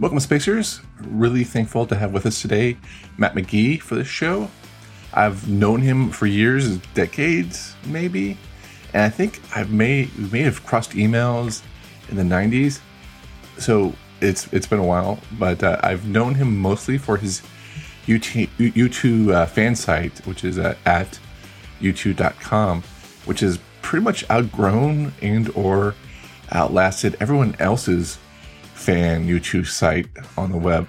Welcome, Spacers. Really thankful to have with us today Matt McGee for this show. I've known him for years, decades, maybe, and I think I've may we may have crossed emails in the '90s. So it's it's been a while, but uh, I've known him mostly for his U2, U2 uh, fan site, which is uh, at u2.com, which is pretty much outgrown and or outlasted everyone else's fan U2 site on the web.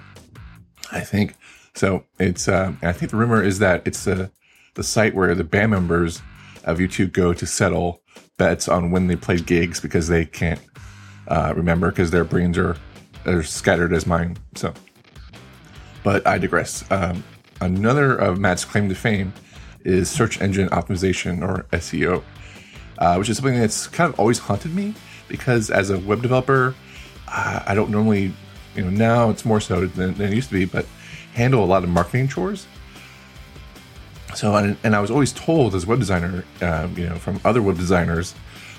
I think so. It's uh, I think the rumor is that it's the the site where the band members of U2 go to settle bets on when they play gigs because they can't uh, remember because their brains are as scattered as mine. So, but I digress. Um, another of Matt's claim to fame is search engine optimization or SEO, uh, which is something that's kind of always haunted me because as a web developer, I don't normally, you know, now it's more so than, than, it used to be, but handle a lot of marketing chores. So, and, I was always told as a web designer, uh, you know, from other web designers,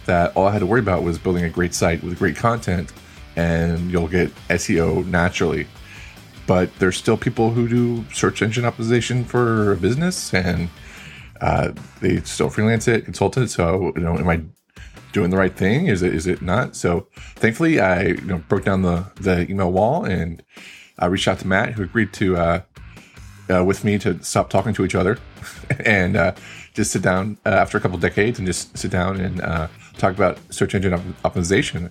that all I had to worry about was building a great site with great content, and you'll get SEO naturally. But there's still people who do search engine optimization for a business, and uh, they still freelance it, consult it. So, you know, am I doing the right thing? Is it is it not? So thankfully, I you know broke down the the email wall and I reached out to Matt, who agreed to uh, uh, with me to stop talking to each other and uh, just sit down uh, after a couple decades and just sit down and uh, talk about search engine op- optimization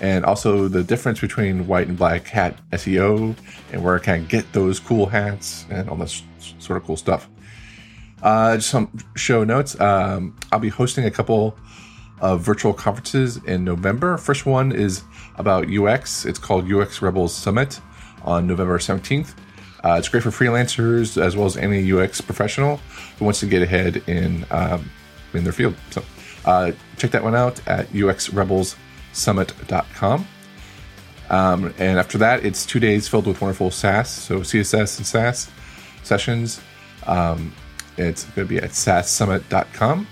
and also the difference between white and black hat SEO and where I can get those cool hats and all this sort of cool stuff. Uh, just some show notes. Um, I'll be hosting a couple of virtual conferences in November. First one is about UX. It's called UX Rebels Summit on November 17th. Uh, it's great for freelancers as well as any UX professional who wants to get ahead in um, in their field. So uh, check that one out at uxrebelssummit.com. Um, and after that, it's two days filled with wonderful Sass, so CSS and Sass sessions. Um, it's going to be at sasssummit.com.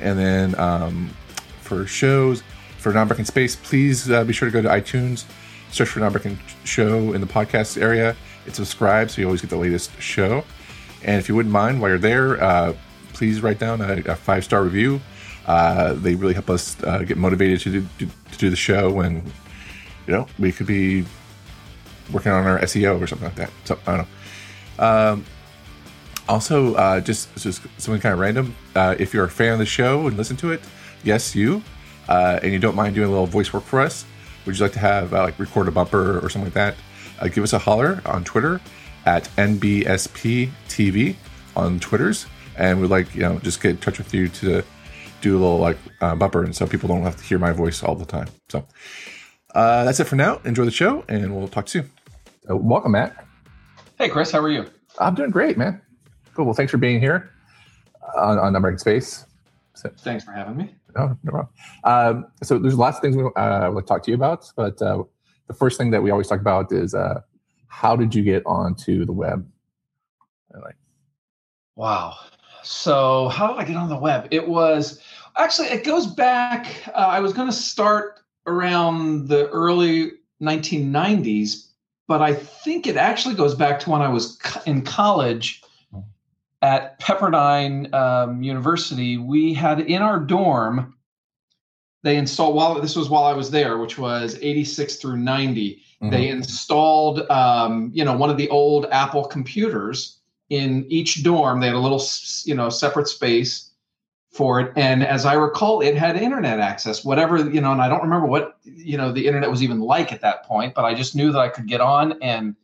And then um, for shows for Non-Breaking Space, please uh, be sure to go to iTunes, search for Non-Breaking Show in the podcast area, and subscribe so you always get the latest show. And if you wouldn't mind, while you're there, uh, please write down a, a five star review. Uh, they really help us uh, get motivated to do, to, to do the show and you know we could be working on our SEO or something like that. So I don't know. Um, also, uh, just just something kind of random. Uh, if you're a fan of the show and listen to it, yes, you, uh, and you don't mind doing a little voice work for us, would you like to have uh, like record a bumper or something like that? Uh, give us a holler on Twitter at NBSPTV on Twitters, and we'd like you know just get in touch with you to do a little like uh, bumper, and so people don't have to hear my voice all the time. So uh, that's it for now. Enjoy the show, and we'll talk soon. So, welcome, Matt. Hey, Chris. How are you? I'm doing great, man. Cool. Well, thanks for being here on, on Non-Breaking Space. So, thanks for having me. Oh, no problem. Um, so there's lots of things we uh, would talk to you about, but uh, the first thing that we always talk about is uh, how did you get onto the web? Like, wow. So how did I get on the web? It was actually it goes back. Uh, I was going to start around the early 1990s, but I think it actually goes back to when I was in college at Pepperdine um, University, we had in our dorm, they installed while this was while I was there, which was 86 through 90. Mm-hmm. They installed, um, you know, one of the old Apple computers in each dorm. They had a little, you know, separate space for it. And as I recall, it had internet access, whatever, you know, and I don't remember what, you know, the internet was even like at that point, but I just knew that I could get on and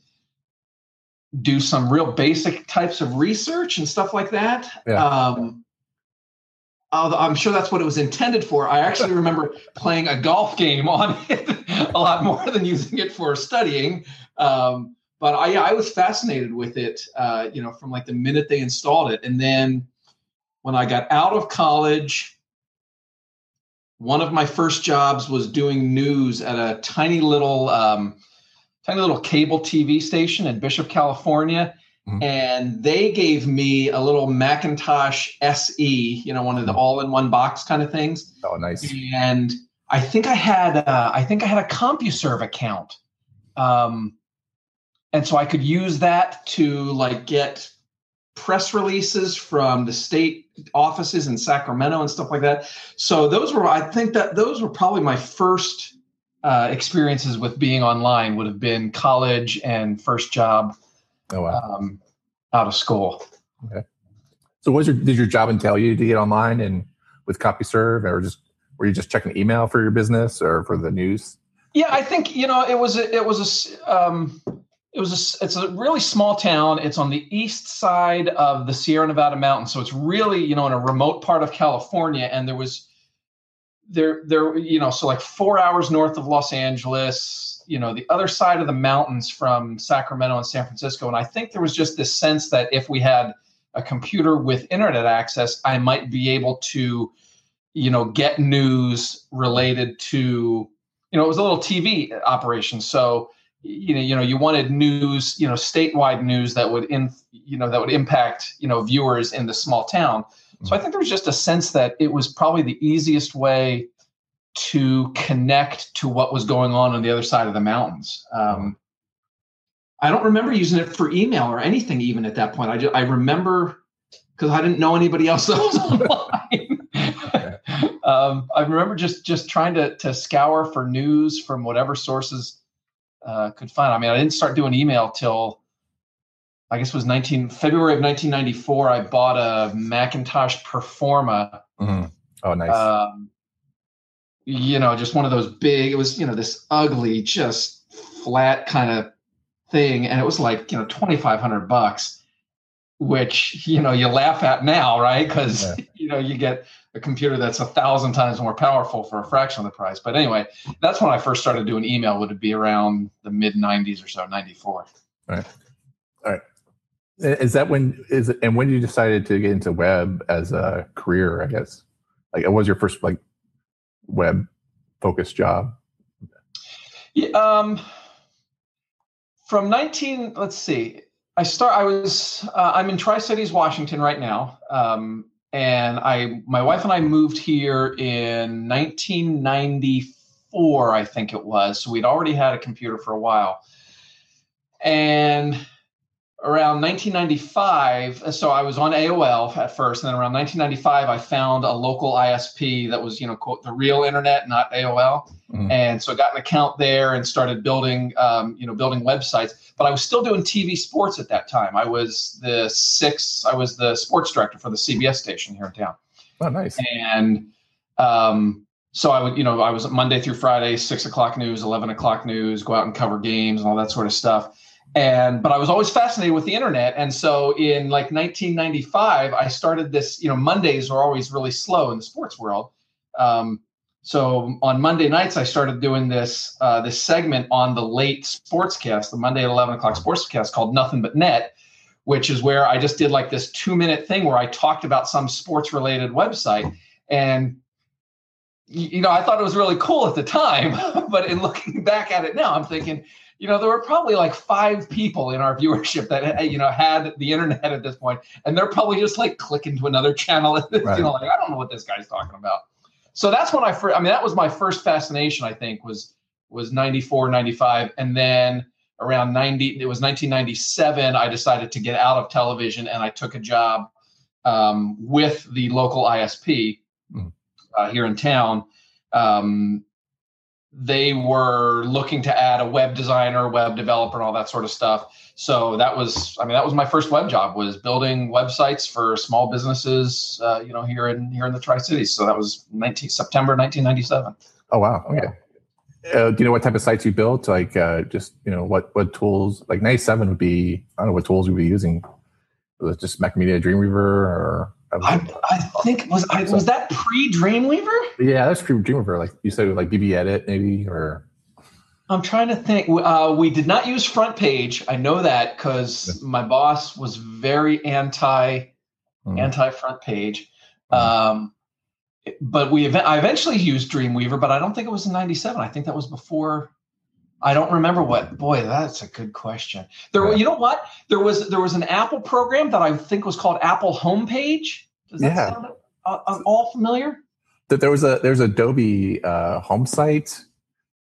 do some real basic types of research and stuff like that. Yeah. Um, I'm sure that's what it was intended for. I actually remember playing a golf game on it a lot more than using it for studying. Um, but I, I was fascinated with it, uh, you know, from like the minute they installed it. And then when I got out of college, one of my first jobs was doing news at a tiny little um, tiny little cable TV station in Bishop, California. Mm-hmm. And they gave me a little Macintosh SE, you know, one of the mm-hmm. all-in-one box kind of things. Oh, nice. And I think I had, uh, I think I had a CompuServe account Um, and so I could use that to like get press releases from the state offices in Sacramento and stuff like that. So those were, I think that those were probably my first uh, experiences with being online. Would have been college and first job. Oh wow! Um, out of school. Okay. So, was your did your job entail you to get online and with CompuServe, or just were you just checking email for your business or for the news? Yeah, I think you know it was a, it was a um, it was a, it's a really small town. It's on the east side of the Sierra Nevada mountains, so it's really you know in a remote part of California. And there was there there you know so like four hours north of Los Angeles, you know the other side of the mountains from Sacramento and San Francisco. And I think there was just this sense that if we had a computer with internet access, I might be able to, you know, get news related to, you know, it was a little TV operation. So, you know, you know, you wanted news, you know, statewide news that would in, you know, that would impact, you know, viewers in the small town. So I think there was just a sense that it was probably the easiest way to connect to what was going on on the other side of the mountains. Um, I don't remember using it for email or anything even at that point. I just, I remember because I didn't know anybody else that was online. um, I remember just just trying to to scour for news from whatever sources uh, could find. I mean, I didn't start doing email till I guess it was 19 February of 1994. I bought a Macintosh Performa. Mm-hmm. Oh, nice. Um, you know, just one of those big. It was you know this ugly, just flat kind of thing, and it was like you know twenty five hundred bucks, which you know you laugh at now, right? Because yeah. you know you get a computer that's a thousand times more powerful for a fraction of the price. But anyway, that's when I first started doing email. Would it be around the mid '90s or so, '94? All right, all right. Is that when is it, and when you decided to get into web as a career? I guess like it was your first like web focused job. Yeah, um, from 19 let's see i start i was uh, i'm in tri-cities washington right now um, and i my wife and i moved here in 1994 i think it was so we'd already had a computer for a while and around 1995 so i was on aol at first and then around 1995 i found a local isp that was you know quote the real internet not aol mm-hmm. and so i got an account there and started building um, you know building websites but i was still doing tv sports at that time. I was the six i was the sports director for the cbs station here in town. Oh nice. And um, so I would, you know, I was Monday through Friday, six o'clock news, eleven o'clock news, go out and cover games and all that sort of stuff and but i was always fascinated with the internet. And so in like 1995 i started this you know mondays are always really slow in the sports world. Um, so on monday nights i started doing this uh, this segment on the late sportscast the monday at 11 o'clock sportscast called nothing but net which is where i just did like this two minute thing where i talked about some sports related website. And you know i thought it was really cool at the time but in looking back at it now i'm thinking you know, there were probably like five people in our viewership that you know had the internet at this point, and they're probably just like clicking to another channel. Right. you know, like I don't know what this guy's talking about. So that's when I first. I mean, that was my first fascination. I think was was 94, 95, and then around 90 it was 1997 i decided to get out of television and i took a job um, with the local isp mm. uh, here in town um, they were looking to add a web designer, web developer, and all that sort of stuff. So that was, I mean, that was my first web job was building websites for small businesses, uh, you know, here in here in the Tri Cities. So that was 19 September 1997. Oh wow, okay. Uh, do you know what type of sites you built? Like, uh, just you know, what what tools? Like, 97 would be. I don't know what tools you'd be using. Was it just Macromedia Dreamweaver or I, I think was I, was that pre Dreamweaver? Yeah, that's pre Dreamweaver. Like you said, like BBEdit maybe, or I'm trying to think. Uh, we did not use FrontPage. I know that because my boss was very anti mm. anti FrontPage. Mm. Um, but we I eventually used Dreamweaver, but I don't think it was in '97. I think that was before. I don't remember what. Boy, that's a good question. There, yeah. you know what? There was there was an Apple program that I think was called Apple Homepage. Does that yeah. sound uh, uh, all familiar? That there was a there's Adobe uh, home site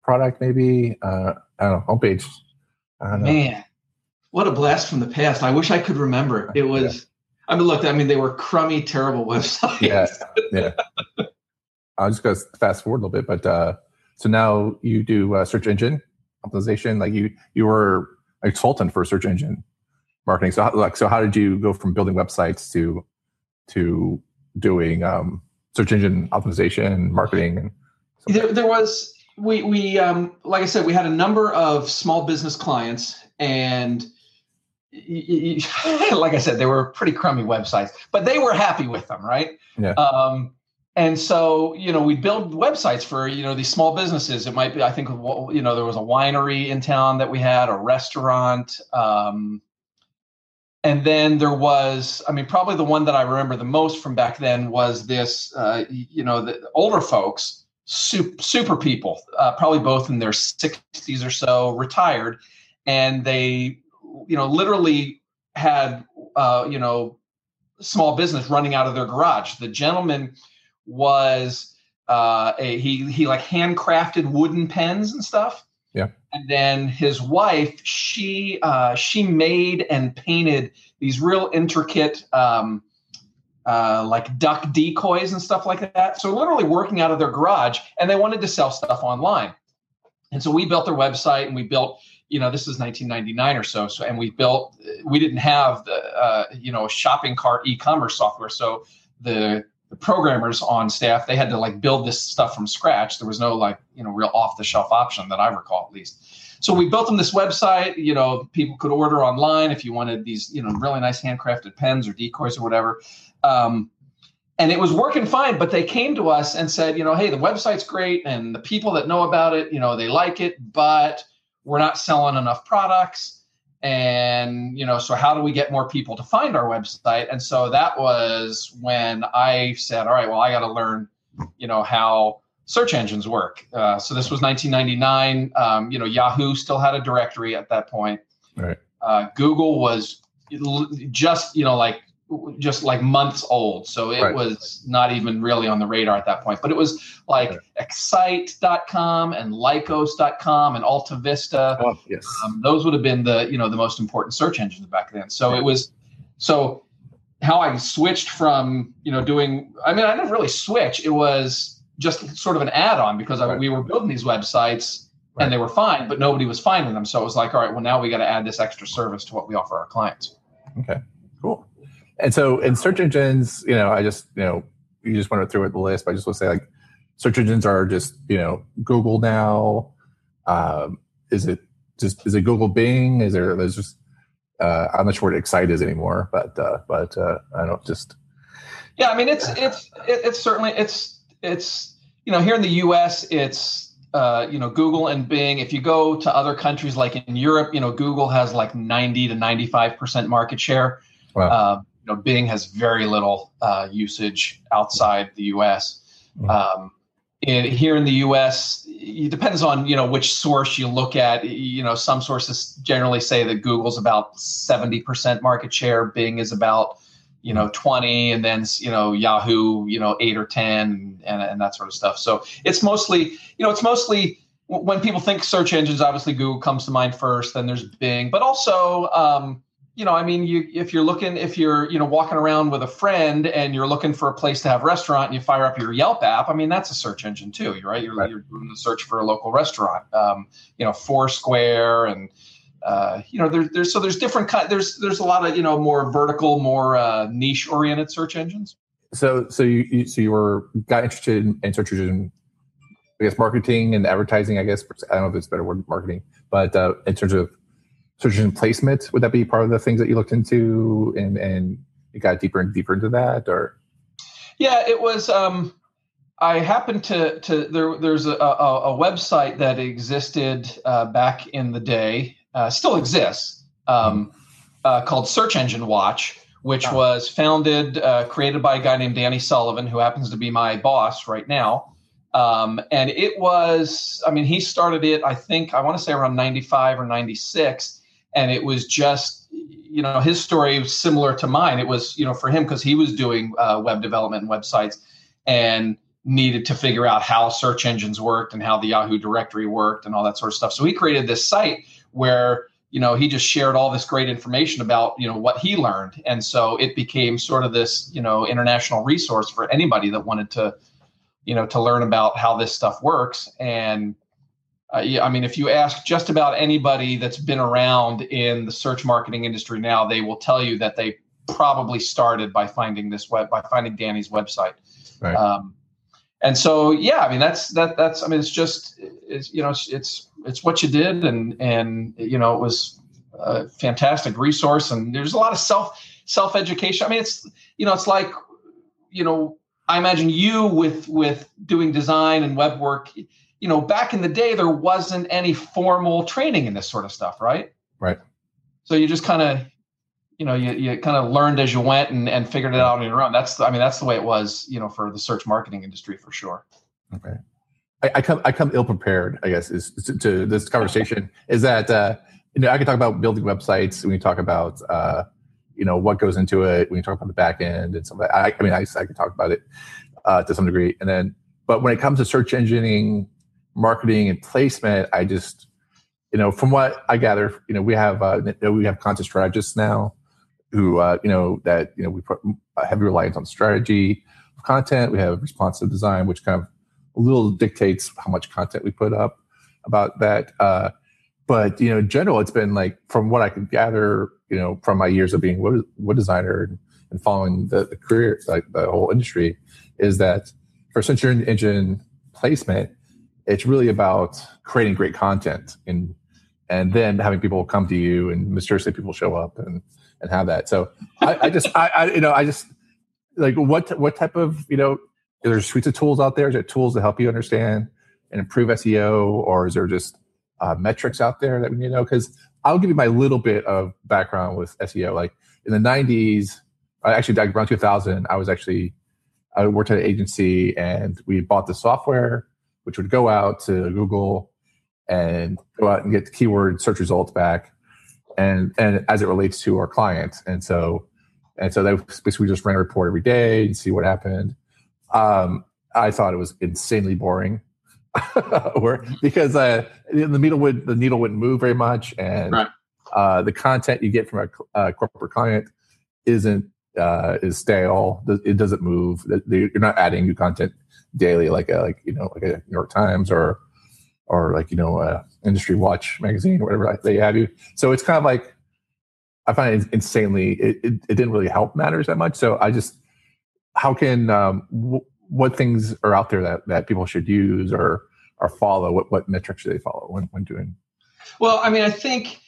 product, maybe. Uh, I don't know, homepage. I don't know. Man, what a blast from the past. I wish I could remember. It was, yeah. I mean, look, I mean, they were crummy, terrible websites. Yeah. Yeah. I'll just go fast forward a little bit, but uh, so now you do uh, search engine optimization. Like you, you were a consultant for search engine marketing. So, how, like, so how did you go from building websites to to doing um, search engine optimization and marketing? And there, there was we we um, like I said, we had a number of small business clients, and like I said, they were pretty crummy websites, but they were happy with them, right? Yeah. Um, and so, you know, we build websites for, you know, these small businesses. It might be, I think, you know, there was a winery in town that we had, a restaurant. Um, and then there was, I mean, probably the one that I remember the most from back then was this, uh, you know, the older folks, super, super people, uh, probably both in their 60s or so, retired. And they, you know, literally had, uh, you know, small business running out of their garage. The gentleman was uh, a, he he like handcrafted wooden pens and stuff. Yeah. And then his wife, she uh, she made and painted these real intricate um, uh, like duck decoys and stuff like that. So literally working out of their garage, and they wanted to sell stuff online. And so we built their website, and we built you know this is 1999 or so so and we built we didn't have the uh, you know shopping cart e-commerce software so the the programmers on staff they had to like build this stuff from scratch. There was no like you know real off the shelf option that i recall at least. So we built them this website you know people could order online if you wanted these you know really nice handcrafted pens or decoys or whatever. Um, and it was working fine but they came to us and said you know hey the website's great and the people that know about it you know they like it but we're not selling enough products and you know so how do we get more people to find our website? And so that was when i said all right well i got to learn you know how search engines work. Uh, so this was 1999 um, you know yahoo still had a directory at that point. Right. Uh, google was just you know like just like months old. So it right. was not even really on the radar at that point. But it was like right. Excite.com and Lycos.com and AltaVista. Oh, yes. Um, those would have been the, you know, the most important search engines back then. So it was, so how I switched from, you know, doing, I mean, I didn't really switch. It was just sort of an add-on because right. I, we were building these websites and they were fine, but nobody was finding them. So it was like, all right, well, now we got to add this extra service to what we offer our clients. Okay, cool. And so in search engines, you know, I just, you know, you just went through it the list, but I just want to say like search engines are just, you know, Google now. Um, is it just, is it Google Bing? Is there, there's just, uh, I'm not sure what Excite is anymore, but, uh, but, uh, I don't just. Yeah. I mean, it's, it's, it's certainly, it's, it's, you know, here in the US, it's, uh, you know, Google and Bing. If you go to other countries like in Europe, you know, Google has like 90 to 95% market share. Wow. Uh, you know, Bing has very little uh, usage outside the U.S. Mm-hmm. Um, here in the U.S., it depends on you know which source you look at. You know, some sources generally say that Google's about seventy percent market share, Bing is about you know 20 and then you know yahoo you know 8 or 10 and, and that sort of stuff so it's mostly you know it's mostly when people think search engines obviously google comes to mind first then there's bing but also um, you know, I mean, you if you're looking, if you're you know walking around with a friend and you're looking for a place to have restaurant and you fire up your Yelp app, I mean, that's a search engine too, right? You're, right. you're doing the search for a local restaurant. Um, you know, Foursquare and uh, you know, there's there's so there's different kind. There's there's a lot of you know more vertical, more uh, niche oriented search engines. So so you, you so you were got interested in, in search engine, I guess marketing and advertising. I guess I don't know if it's better word marketing, but uh, in terms of search engine placement would that be part of the things that you looked into and and you got deeper and deeper into that or? Yeah it was um i happened to to there there's a, a, a website that existed uh, back in the day uh, still exists um, uh, called search engine watch which oh. was founded uh, created by a guy named danny sullivan who happens to be my boss right now. Um, and it was i mean he started it i think i want to say around 95 or 96 and it was just you know his story was similar to mine it was you know for him because he was doing uh, web development and websites and needed to figure out how search engines worked and how the Yahoo directory worked and all that sort of stuff. So he created this site where you know he just shared all this great information about you know what he learned, and so it became sort of this you know international resource for anybody that wanted to you know to learn about how this stuff works and. Uh, yeah, I mean, if you ask just about anybody that's been around in the search marketing industry now, they will tell you that they probably started by finding this web by finding Danny's website. Right. Um, and so yeah i mean that's that that's i mean it's just it's you know it's it's, it's what you did and and you know it was a fantastic resource and there's a lot of self self education i mean it's you know it's like you know i imagine you with with doing design and web work you know back in the day there wasn't any formal training in this sort of stuff right? Right. So you just kind of you know you, you kind of learned as you went and, and figured it out on your own. That's i mean that's the way it was you know for the search marketing industry for sure. Okay. I, I come i come ill prepared i guess is, to, to, this conversation. Is that uh you know i can talk about building websites when you talk about uh you know what goes into it when you talk about the back end and some of that i, I mean I, I can talk about it uh to some degree. And then but when it comes to search engineering marketing and placement i just you know from what i gather you know we have uh we have content strategists now who uh, you know that you know we put heavy reliance on strategy of content. We have responsive design, which kind of a little dictates how much content we put up about that. Uh, but you know, in general, it's been like from what I can gather, you know, from my years of being web, web designer and, and following the, the career, like the whole industry, is that for search engine placement, it's really about creating great content and and then having people come to you and mysteriously people show up and and have that. So I, I just, I, I, you know, I just like what, what type of, you know, there's suites of tools out there. Is there tools to help you understand and improve SEO, or is there just uh, metrics out there that we need to know? Because I'll give you my little bit of background with SEO. Like in the '90s, I actually around 2000, I was actually I worked at an agency and we bought the software which would go out to Google and go out and get the keyword search results back and and as it relates to our clients. And so and so that basically we just ran a report every day and see what happened. Um, I thought it was insanely boring. or because uh, the needle would the needle wouldn't move very much, and right. uh, the content you get from a, a corporate client isn't uh, is stale. It doesn't move. You're not adding new content daily, like a, like you know, like a New York Times or or like you know uh, industry watch magazine or whatever they have you. So it's kind of like i find it insanely it, it, it didn't really help matters that much. So i just how can um, w- what things are out there that, that people should use or or follow? What, what metrics should they follow when, when doing? Well i mean i think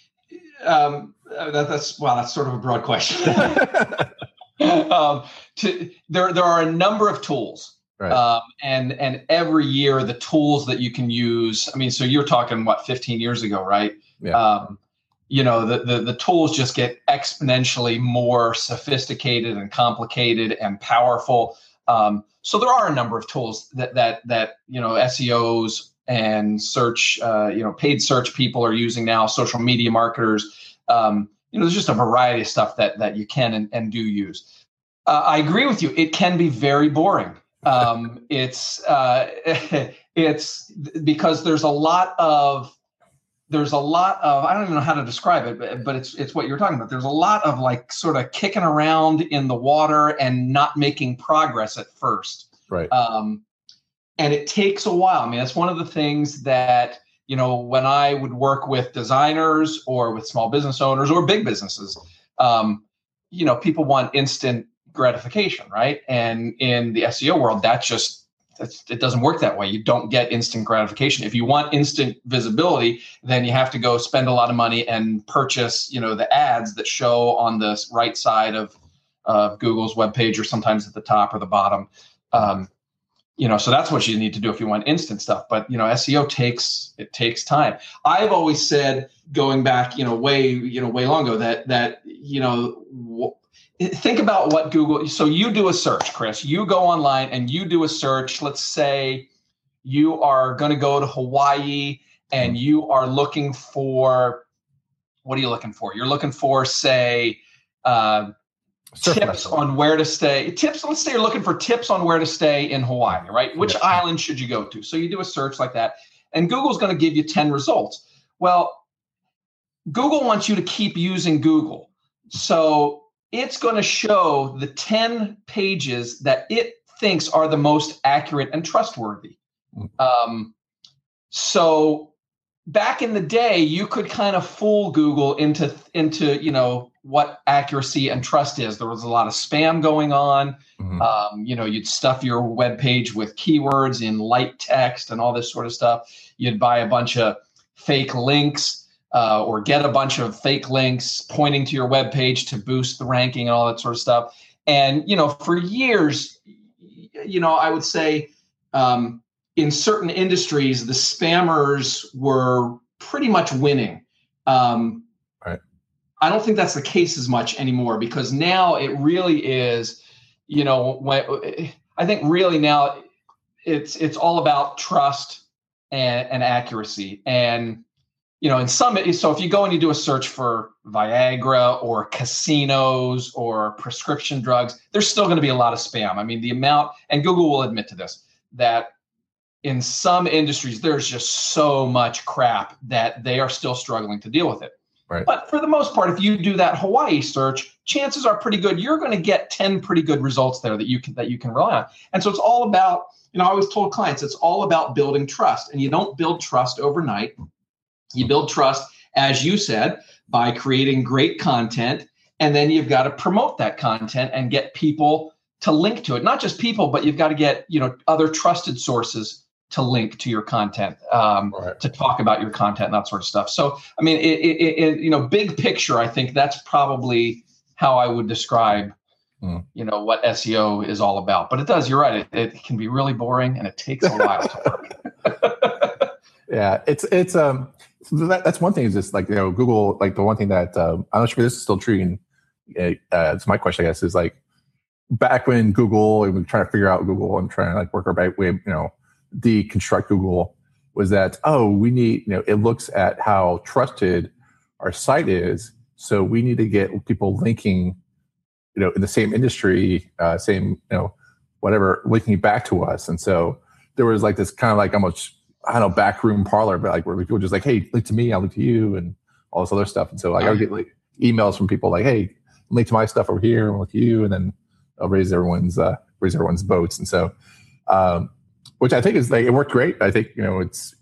um, that, that's well that's sort of a broad question. Um, to, there, there are a number of tools Right. Um, and and every year the tools that you can use. I mean, so you're talking what 15 years ago, right? Yeah. Um, you know, the, the the tools just get exponentially more sophisticated and complicated and powerful. Um, so there are a number of tools that that that you know SEOs and search, uh, you know, paid search people are using now. Social media marketers. Um, you know, there's just a variety of stuff that that you can and, and do use. Uh, I agree with you. It can be very boring um, it's uh, it's because there's a lot of there's a lot of I don't even know how to describe it, but, but it's it's what you're talking about. There's a lot of like sort of kicking around in the water and not making progress at first. Right. Um, and it takes a while. I mean, that's one of the things that you know when I would work with designers or with small business owners or big businesses. Um, you know, people want instant gratification, right? And in the SEO world, that's just it doesn't work that way. You don't get instant gratification. If you want instant visibility, then you have to go spend a lot of money and purchase, you know, the ads that show on the right side of uh, Google's webpage, or sometimes at the top or the bottom. Um, you know, so that's what you need to do if you want instant stuff. But you know, SEO takes it takes time. I've always said, going back, you know, way you know way long ago, that that you know. Think about what Google. So you do a search, Chris. You go online and you do a search. Let's say you are going to go to Hawaii and you are looking for what are you looking for? You're looking for, say, uh, tips on where to stay. Tips. Let's say you're looking for tips on where to stay in Hawaii, right? Which yeah. island should you go to? So you do a search like that, and Google's going to give you ten results. Well, Google wants you to keep using Google, so it's going to show the ten pages that it thinks are the most accurate and trustworthy. Mm. Um, so back in the day, you could kind of fool Google into into you know what accuracy and trust is. There was a lot of spam going on. Mm-hmm. Um, you know, you'd stuff your web page with keywords in light text and all this sort of stuff. You'd buy a bunch of fake links uh, or get a bunch of fake links pointing to your web page to boost the ranking and all that sort of stuff. And you know, for years, you know, I would say um, in certain industries, the spammers were pretty much winning. Um, right. I don't think that's the case as much anymore because now it really is, you know, when, I think really now it's it's all about trust and, and accuracy. And you know, in some so if you go and you do a search for Viagra or casinos or prescription drugs, there's still going to be a lot of spam. I mean, the amount, and Google will admit to this, that in some industries there's just so much crap that they are still struggling to deal with it. Right. But for the most part, if you do that Hawaii search, chances are pretty good you're going to get 10 pretty good results there that you can that you can rely on. And so it's all about, you know, I always told clients it's all about building trust. And you don't build trust overnight. You build trust, as you said, by creating great content. And then you've got to promote that content and get people to link to it. Not just people, but you've got to get, you know, other trusted sources to link to your content, um, right. to talk about your content and that sort of stuff. So, I mean, it, it, it, you know, big picture, I think that's probably how I would describe, mm. you know, what SEO is all about. But it does, you're right. It, it can be really boring and it takes a while to work. yeah, it's it's um that, that's one thing is just like you know Google like the one thing that um, I'm not sure this is still true. And uh, it's my question, I guess, is like back when Google and we're trying to figure out Google and trying to like work our way, you know deconstruct Google was that, oh, we need, you know, it looks at how trusted our site is. So we need to get people linking, you know, in the same industry, uh, same, you know, whatever, linking back to us. And so there was like this kind of like almost, I don't know, backroom parlor, but like where people just like, hey, link to me, I'll link to you, and all this other stuff. And so like I would get like emails from people like, hey, link to my stuff over here and with you, and then I'll raise everyone's uh, raise everyone's boats. And so um, which I think is like it worked great. I think you know it's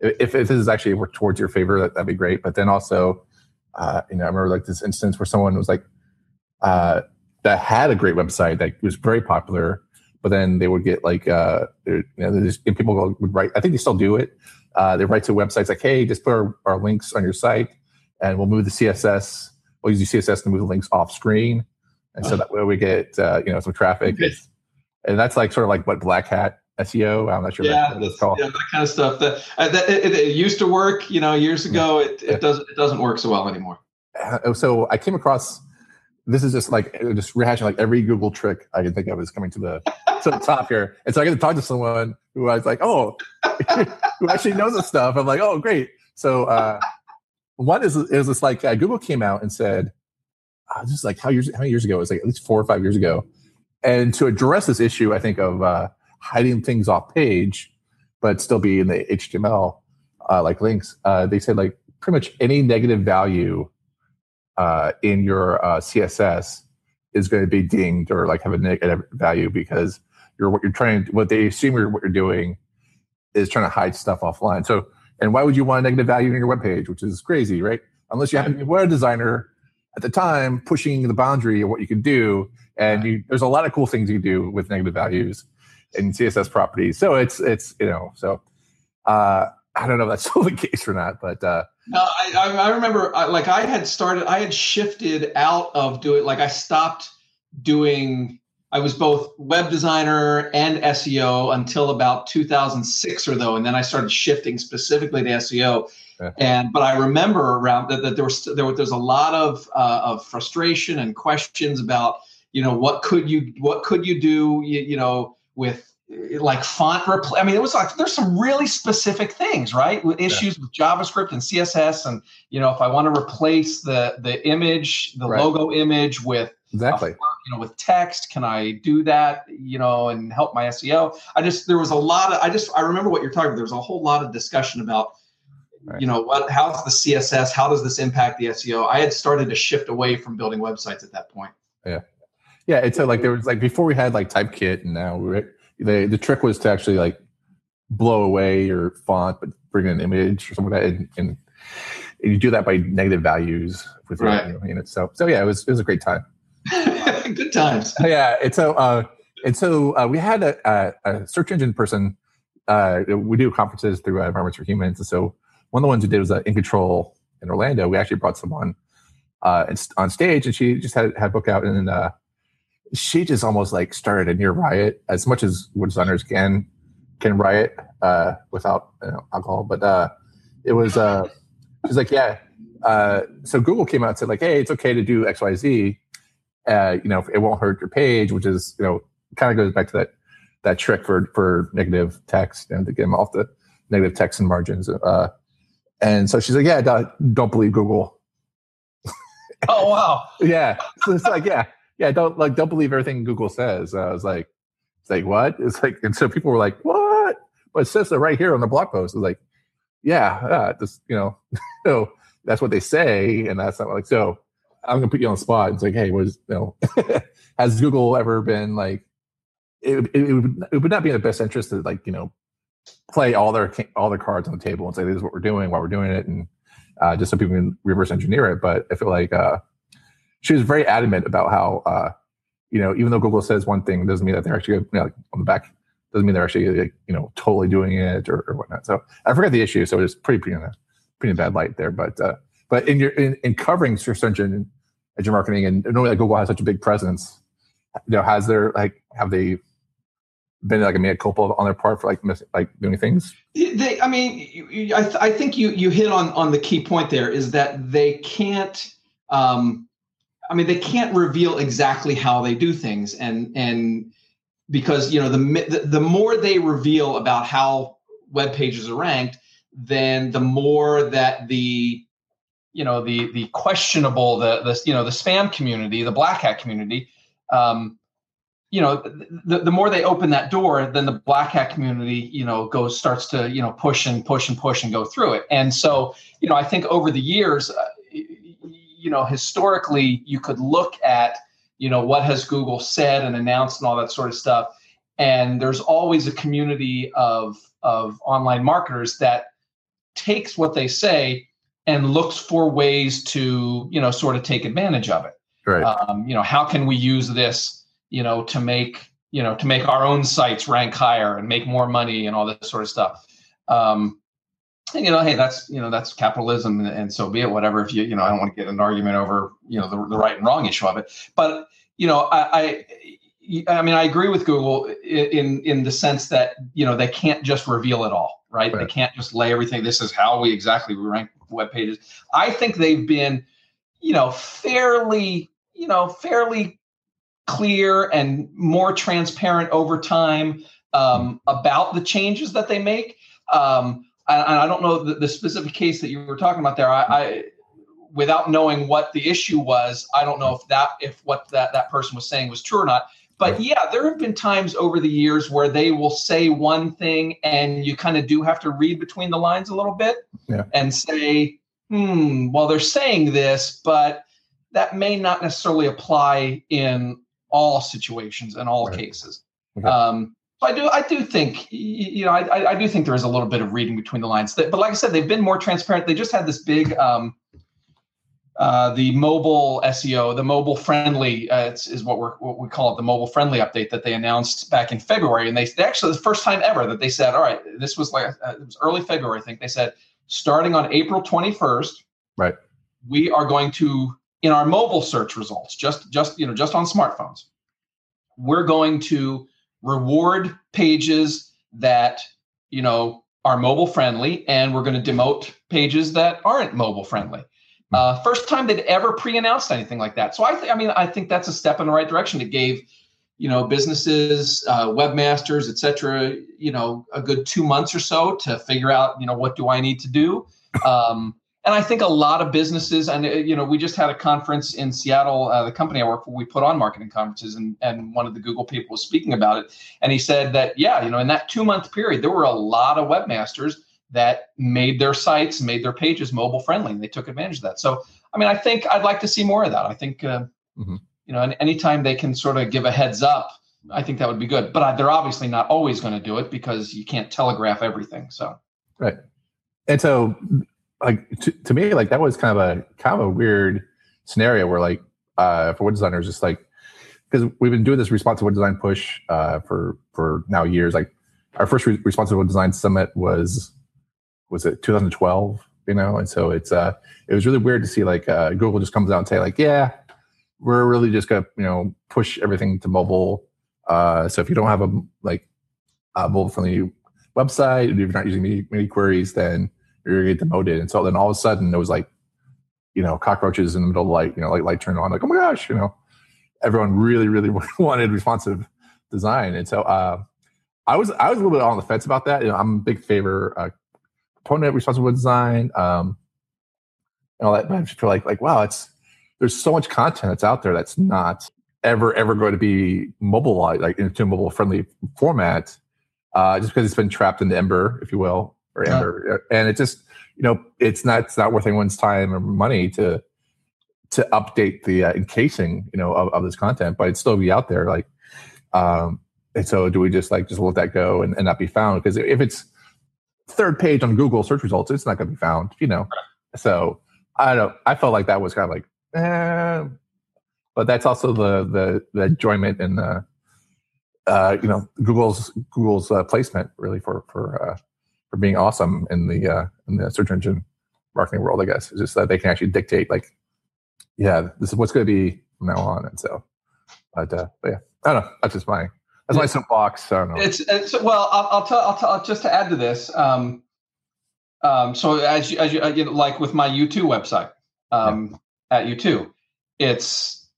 if, if this is actually worked towards your favor, that, that'd be great. But then also, uh, you know, I remember like this instance where someone was like uh, that had a great website that was very popular, but then they would get like uh, you know, just, people would write. I think they still do it. Uh, they write to websites like, "Hey, just put our, our links on your site, and we'll move the CSS. We'll use the CSS to move the links off screen, and so that way we get uh, you know some traffic." Okay. And that's like sort of like what Black Hat SEO. I'm not sure yeah, that's called. Yeah, that kind of stuff. That, uh, that it, it, used to work, you know, years ago. It, it doesn't it doesn't work so well anymore. Uh, so I came across. This is just like just rehashing like every Google trick I can think of is coming to the to the top here, and so I get to talk to someone who I was like, oh, who actually knows this stuff. I'm like, oh, great. So uh, one is is this like uh, Google came out and said, uh, is like how years how many years ago? It was like at least four or five years ago, and to address this issue, I think of uh, hiding things off page, but still be in the HTML uh, like links. Uh, they said like pretty much any negative value uh, in your uh, CSS is going to be dinged or like have a negative value because you're what you're trying. What they assume you're, what you're doing is trying to hide stuff offline. So, and why would you want a negative value in your web page, which is crazy, right? Unless you happen to be a web designer at the time pushing the boundary of what you can do. And you, there's a lot of cool things you can do with negative values in CSS properties. So it's it's you know so uh, I don't know if that's still the case or not, but uh, no, I, I remember like I had started I had shifted out of doing like I stopped doing I was both web designer and SEO until about 2006 or though, and then I started shifting specifically to SEO. Yeah. And but I remember around that, that there was there was there's a lot of uh, of frustration and questions about you know what could you what could you do you, you know with like font repl- I mean, it was like there's some really specific things, right? With issues yeah. with JavaScript and CSS, and you know, if I want to replace the the image, the right. logo image with exactly. You know, with text, can I do that? You know, and help my SEO. I just there was a lot of I just I remember what you're talking about. There was a whole lot of discussion about Right. You know, what? How's the CSS? How does this impact the SEO? I had started to shift away from building websites at that point. Yeah, yeah. It's a, like there was like before we had like Typekit, and now we the the trick was to actually like blow away your font, but bring in an image or something like that, and, and, and you do that by negative values with right. your units. So so yeah, it was it was a great time. Good times. Yeah, and so uh, and so uh, we had a, a, a search engine person. Uh, we do conferences through uh, Environments for Humans, and so one of the ones we did was uh, in control in Orlando. We actually brought someone uh, on stage, and she just had had a book out, and uh, she just almost like started a near riot, as much as web designers can can riot uh, without you know, alcohol. But uh, it was uh, she's like, yeah. Uh, so Google came out and said like, hey, it's okay to do X Y Z. Uh, you know, it won't hurt your page, which is you know kind of goes back to that that trick for for negative text and to get them off the negative text and margins. Uh, and so she's like, yeah, don't, don't believe Google. oh, wow. yeah. So it's like, yeah, yeah, don't like, don't believe everything Google says. Uh, I was like, it's like, what? It's like, and so people were like, what? But it says it right here on the blog post. It's like, yeah, uh, just, you know, so that's what they say. And that's not like, so I'm to put you on the spot. It's like, hey, was, you know, has Google ever been like, it, it, it, would, it would not be in the best interest to like, you know, play all their all their cards on the table and say this is what we're doing, why we're doing it, and uh, just so people can reverse engineer it. But I feel like uh, she was very adamant about how uh, you know even though Google says one thing doesn't mean that they're actually you know, like on the back doesn't mean they're actually like, you know totally doing it or, or, whatnot. So I forgot the issue, so it was pretty pretty in a pretty bad light there. But uh, but in your in, in covering search engine engine marketing and knowing that Google has such a big presence, you know, has there like have they been like a mea culpa on their part for like like doing things? They, I mean, I, th- I think you you hit on on the key point there is that they can't. Um, I mean, they can't reveal exactly how they do things, and and because you know the the, more they reveal about how web pages are ranked, then the more that the you know the the questionable the the you know the spam community, the black hat community. Um, you know the, the more they open that door then the black hat community you know goes starts to you know push and push and push and go through it and so you know i think over the years uh, you know historically you could look at you know what has google said and announced and all that sort of stuff. And there's always a community of of online marketers that takes what they say and looks for ways to you know sort of take advantage of it. Right. Um, you know how can we use this you know, to make you know to make our own sites rank higher and make more money and all this sort of stuff. Um, and, you know, hey, that's you know that's capitalism, and, and, so be it. Whatever. If you you know, I don't want to get an argument over you know the, the right and wrong issue of it, but you know, I, I I mean, I agree with Google in in the sense that you know they can't just reveal it all, right? right? They can't just lay everything. This is how we exactly we rank web pages. I think they've been, you know, fairly, you know, fairly clear and more transparent over time um, about the changes that they make. Um, and, I don't know the, the, specific case that you were talking about there. I, I, without knowing what the issue was, I don't know if that if what that that person was saying was true or not. But yeah, there have been times over the years where they will say one thing, and you kind of do have to read between the lines a little bit yeah. and say, "Hmm, well, they're saying this, but." That may not necessarily apply in all situations and all right. cases. Okay. Um, I do, I do think, you know, I, I do think there is a little bit of reading between the lines. But like I said, they've been more transparent. They just had this big, um, uh, the mobile SEO, the mobile friendly uh, is what we're what we call it, the mobile friendly update that they announced back in February, and they, they actually the first time ever that they said, all right, this was like uh, it was early February, I think they said, starting on April twenty first, right, we are going to in our mobile search results, just just you know just on smartphones, we're going to reward pages that you know are mobile friendly, and we're going to demote pages that aren't mobile friendly. Hmm. Uh, first time they'd ever pre-announced anything like that. So I, th- I mean, I think that's a step in the right direction. It gave, you know, businesses, uh, webmasters, et cetera, you know, a good two months or so to figure out, you know, what do I need to do. Um, and I think a lot of businesses, and uh, you know, we just had a conference in Seattle. Uh, the company I work for, we put on marketing conferences, and and one of the Google people was speaking about it, and he said that yeah, you know, in that two month period, there were a lot of webmasters that made their sites, made their pages mobile friendly, and they took advantage of that. So, I mean, I think I'd like to see more of that. I think, uh, mm-hmm. you know, and anytime they can sort of give a heads up, I think that would be good. But they're obviously not always going to do it because you can't telegraph everything. So, right, and so like to, to me, like that was kind of a kind of a weird scenario where like uh, for web designers, just like because we've been doing this responsive web design push uh, for for now years. Like our first re- responsive web design summit was was it 2012, you know, and so it's uh it was really weird to see like uh, Google just comes out and say like yeah we're really just gonna you know push everything to mobile. Uh, so if you don't have a like a mobile friendly website, if you're not using many, many queries, then you're gonna get demoted. And so then all of a sudden it was like, you know, cockroaches in the middle of light, you know, like light turned on, like, oh my gosh, you know, everyone really, really wanted responsive design. And so uh, I was I was a little bit on the fence about that. You know, I'm a big favor uh, proponent responsive design. Um, and all that, but I just like like wow, it's there's so much content that's out there that's not ever ever going to be mobile like into a mobile friendly format, uh, just because it's been trapped in the ember, if you will, or yeah. Ember, and it just you know it's not it's not worth anyone's time or money to to update the uh, encasing you know of, of this content, but it'd still be out there. Like, um, and so do we just like just let that go and, and not be found? Because if it's third page on Google search results, it's not going to be found. You know, so I don't. I felt like that was kind of like, eh. but that's also the the the enjoyment and the uh, you know Google's Google's uh, placement really for for uh, for being awesome in the uh, in the search engine marketing world. I guess it's just that they can actually dictate like, yeah, this is what's going to be from now on. And so, but, uh, but yeah, I don't know. That's just my that's my soapbox. I don't know. It's, it's well, I'll, I'll tell. I'll tell. Just to add to this. Um, um, so as you, as you, uh, you know, like with my U2 website um, yeah. at U2, it's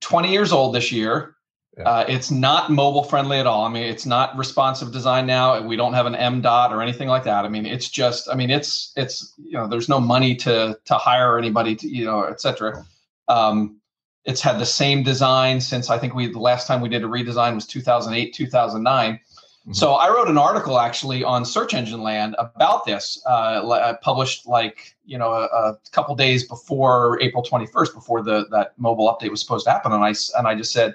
20 years old this year. Yeah. Uh, it's not mobile friendly at all. I mean, it's not responsive design now. We don't have an M dot or anything like that. I mean, it's just, I mean, it's, it's, you know, there's no money to, to hire anybody to, you know, et cetera. Um, it's had the same design since I think we, the last time we did a redesign was 2008, 2009. Mm-hmm. So I wrote an article actually on Search Engine Land about this, uh, published like you know a, a, couple days before April 21st, before the that mobile update was supposed to happen, and I and I just said,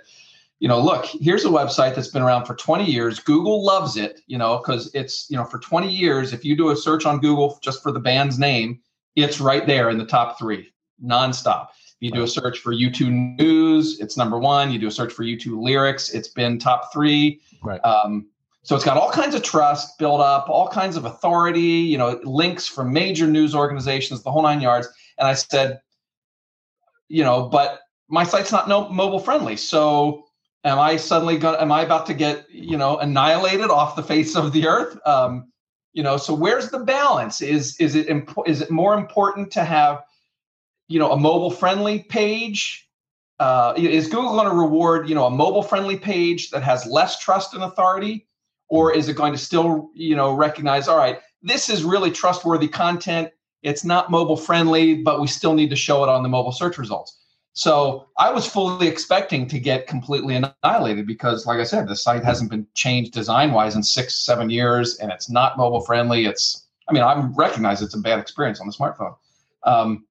you know, look, here's a website that's been around for 20 years. Google loves it, you know, because it's, you know, for 20 years, if you do a search on Google just for the band's name, it's right there in the top three, nonstop. If you do a search for U2 News, it's number one. You do a search for U2 Lyrics, it's been top three. Right. Um, so it's got all kinds of trust built up, all kinds of authority, you know, links from major news organizations, the whole nine yards. And I said, you know, but my site's not no mobile friendly. So am I suddenly going? Am I about to get you know annihilated off the face of the earth? Um, you know, so where's the balance? Is is it imp- is it more important to have you know a mobile friendly page? Uh, is Google going to reward you know a mobile friendly page that has less trust and authority, or is it going to still you know recognize all right this is really trustworthy content? It's not mobile friendly, but we still need to show it on the mobile search results. So I was fully expecting to get completely annihilated because, like I said, the site hasn't been changed design wise in six, seven years, and it's not mobile friendly. It's, I mean, I recognize it's a bad experience on the smartphone. Um,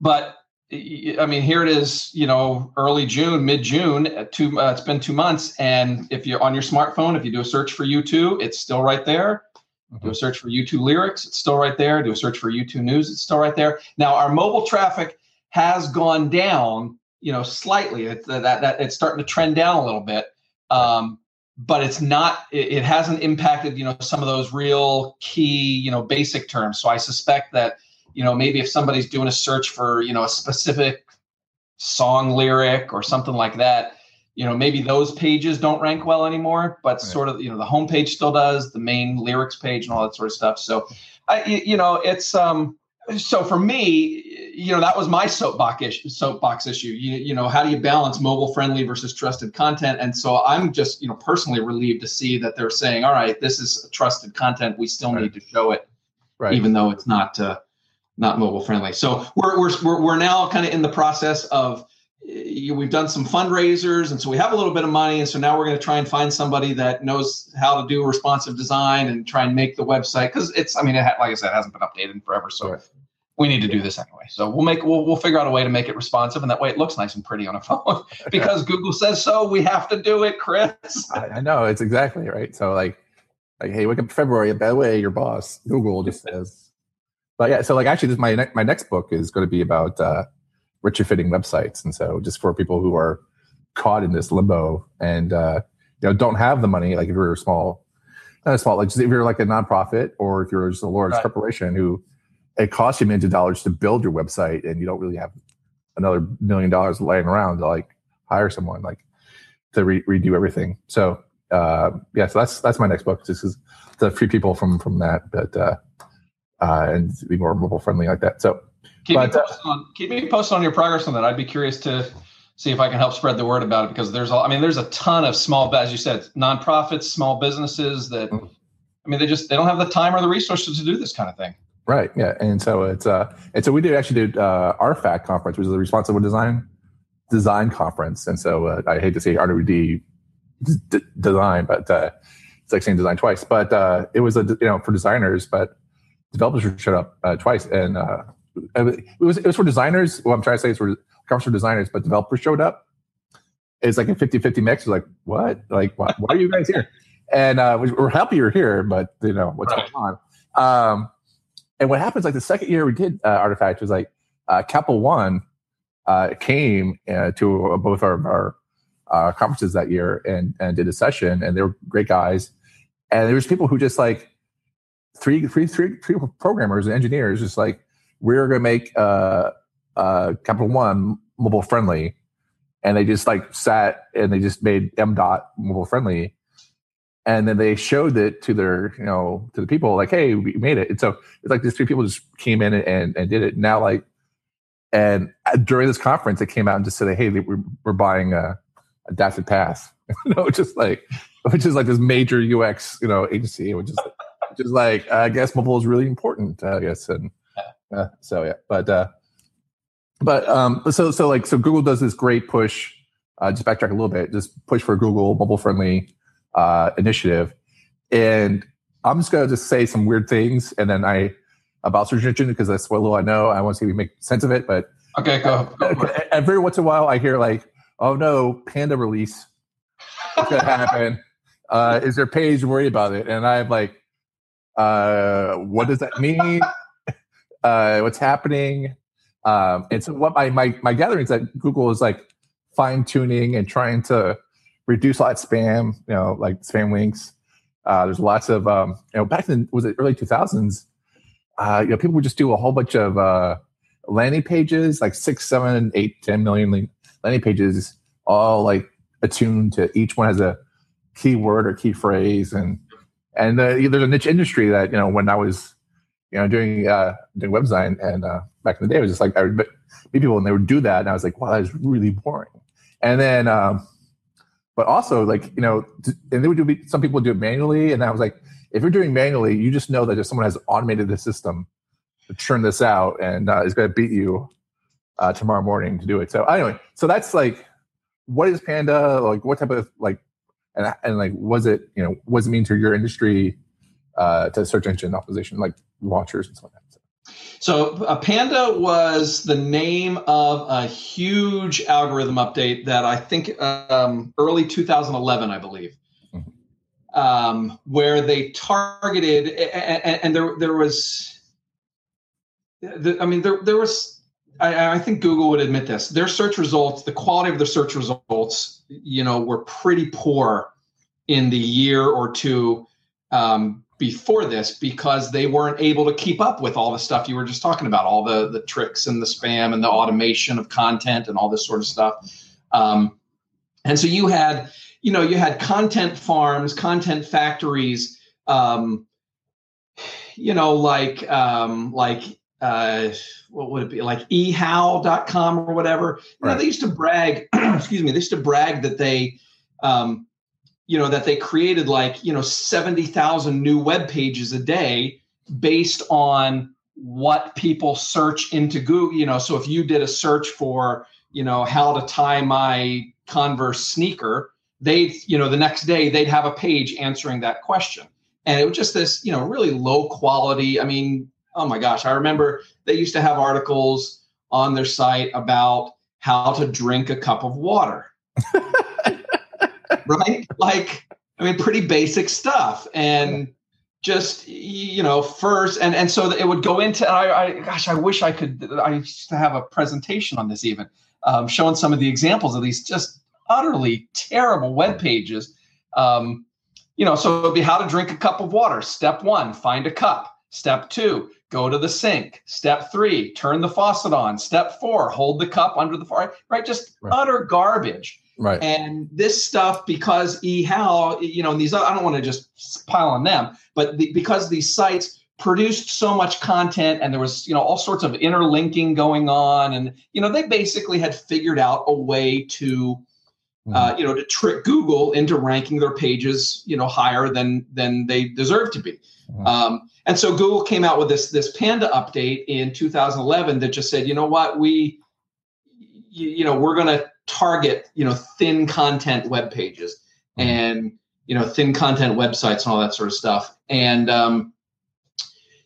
but I mean, here it is, you know, early June, mid June, uh, two, uh, it's been two months. And if you're on your smartphone, if you do a search for U2, it's still right there. Mm-hmm. Do a search for U2 lyrics, it's still right there. Do a search for U2 news, it's still right there. Now, our mobile traffic has gone down, you know, slightly. It, that, that it's starting to trend down a little bit, um, but it's not. It, it, hasn't impacted, you know, some of those real key, you know, basic terms. So I suspect that, you know, maybe if somebody's doing a search for, you know, a specific song lyric or something like that, you know, maybe those pages don't rank well anymore, but right. sort of, you know, the homepage still does, the main lyrics page and all that sort of stuff. So, I, you know, it's um so for me, you know, that was my soapbox issue. Soapbox issue. You, you know, how do you balance mobile friendly versus trusted content? And so I'm just, you know, personally relieved to see that they're saying, all right, this is trusted content. We still right. need to show it, right. even though it's not, uh, not mobile friendly. So we're we're we're, we're now kind of in the process of we've done some fundraisers and so we have a little bit of money and so now we're going to try and find somebody that knows how to do responsive design and try and make the website because it's i mean it ha- like i said it hasn't been updated in forever so right. We need to do this anyway. So we'll make we'll, we'll figure out a way to make it responsive and that way it looks nice and pretty on a phone. Because google says so we have to do it chris. I, I, know it's exactly right. So like like hey wake up february by the way your boss google just says. But yeah so like actually this my, ne- my next book is going to be about uh retrofitting websites. And so just for people who are caught in this limbo and uh, you know don't have the money, like if you're a small, not a small, like just if you're like a nonprofit or if you're just a large right. corporation who it costs you millions of dollars to build your website and you don't really have another million dollars laying around to like hire someone like to re- redo everything. So uh, yeah, so that's that's my next book. This is to free people from from that, but uh, uh, and be more mobile friendly like that. So Keep, but, me posted on, keep me posted on your progress on that. I'd be curious to see if I can help spread the word about it because there's, all I mean, there's a ton of small, as you said, nonprofits, small businesses that, mm-hmm. I mean, they just they don't have the time or the resources to do this kind of thing. Right. Yeah. And so it's uh, and so we did actually do uh, Artifact conference, which is the responsive design design conference. And so uh, I hate to say RWD d- design, but uh, it's like saying design twice. But uh, it was a you know for designers, but developers showed up uh, twice, and uh, it was it was for designers. What I'm trying to say is for conference for designers, but developers showed up. It's like a 50-50 mix. It's like, what? Like, why, why, are you guys here? And uh, we're happy you're here, but you know what's right. going on. Um, and what happens? Like the second year we did uh, Artifact was like uh, Capital One uh, came uh, to both our, our uh, conferences that year and and did a session, and they were great guys. And there was people who just like three, three, three, three programmers and engineers, just like we're going to make uh, uh, Capital One mobile friendly, and they just like sat and they just made M dot mobile friendly, and then they showed it to their you know to the people like, hey, we made it. And so it's like these three people just came in and and did it. Now like, and during this conference, they came out and just said, hey, we're we're buying a Adaptive Path. you know, just like which is like this major UX you know agency, which is which is like I guess mobile is really important. I guess and uh, so yeah, but uh, but um, so so like so Google does this great push. Uh, just backtrack a little bit. Just push for Google mobile friendly uh, initiative, and I'm just gonna just say some weird things, and then I about search engine because that's what little I know. I want to see if we make sense of it, but okay, go. go every once in a while, I hear like, "Oh no, Panda release, what's gonna happen? Uh, is there page worried about it?" And I'm like, uh, "What does that mean?" uh, what's happening. Um, and so what my, my, my gathering is that Google is like fine tuning and trying to reduce a lot of spam, you know, like spam links. Uh, there's lots of, um, you know, back in, was it early 2000s? Uh, you know, people would just do a whole bunch of uh, landing pages, like six, seven, eight, ten million landing pages, all like attuned to each one has a keyword or key phrase. And, and uh, there's a niche industry that, you know, when I was you know, doing uh, doing web design, and uh, back in the day, it was just like I would meet people and they would do that, and I was like, wow, that is really boring. And then, um, but also like you know, and they would do some people do it manually, and I was like, if you're doing manually, you just know that if someone has automated the system to churn this out and uh, is going to beat you uh, tomorrow morning to do it. So anyway, so that's like, what is Panda? Like, what type of like, and and like, was it you know, what does it mean to your industry? Uh, to search engine optimization, like watchers and stuff like that. So, uh, Panda was the name of a huge algorithm update that I think um, early 2011, I believe, mm-hmm. um, where they targeted, and, and, there there was, the, I mean, there there was, I, I think Google would admit this. Their search results, the quality of their search results, you know, were pretty poor in the year or two um, before this because they weren't able to keep up with all the stuff you were just talking about, all the the tricks and the spam and the automation of content and all this sort of stuff. Um, and so you had, you know, you had content farms, content factories, um, you know, like um, like uh, what would it be like ehow.com or whatever. You know, they used to brag, excuse me, they used to brag that they um, you know that they created like you know 70,000 new web pages a day based on what people search into Google. You know, so if you did a search for, you know, how to tie my Converse sneaker, they'd, you know, the next day they'd have a page answering that question. And it was just this, you know, really low quality. I mean, oh my gosh, I remember they used to have articles on their site about how to drink a cup of water. right? Like, I mean, pretty basic stuff. And just you know first and and so it would go into I, I gosh i wish i could i used to have a presentation on this even um, showing some of the examples of these just utterly terrible web pages. Um, you know so it would be how to drink a cup of water. Step one find a cup. Step two go to the sink. Step three turn the faucet on. Step four hold the cup under the fire right? Just right. utter garbage Right. And this stuff, because eHow, you know, and these, I don't want to just pile on them, but the, because these sites produced so much content and there was, you know, all sorts of interlinking going on. And, you know, they basically had figured out a way to, mm-hmm. uh, you know, to trick Google into ranking their pages, you know, higher than, than they deserve to be. Mm-hmm. Um, and so Google came out with this, this Panda update in 2011 that just said, you know what, we, you, you know, we're going to target you know thin content web pages mm-hmm. and you know thin content websites and all that sort of stuff and um,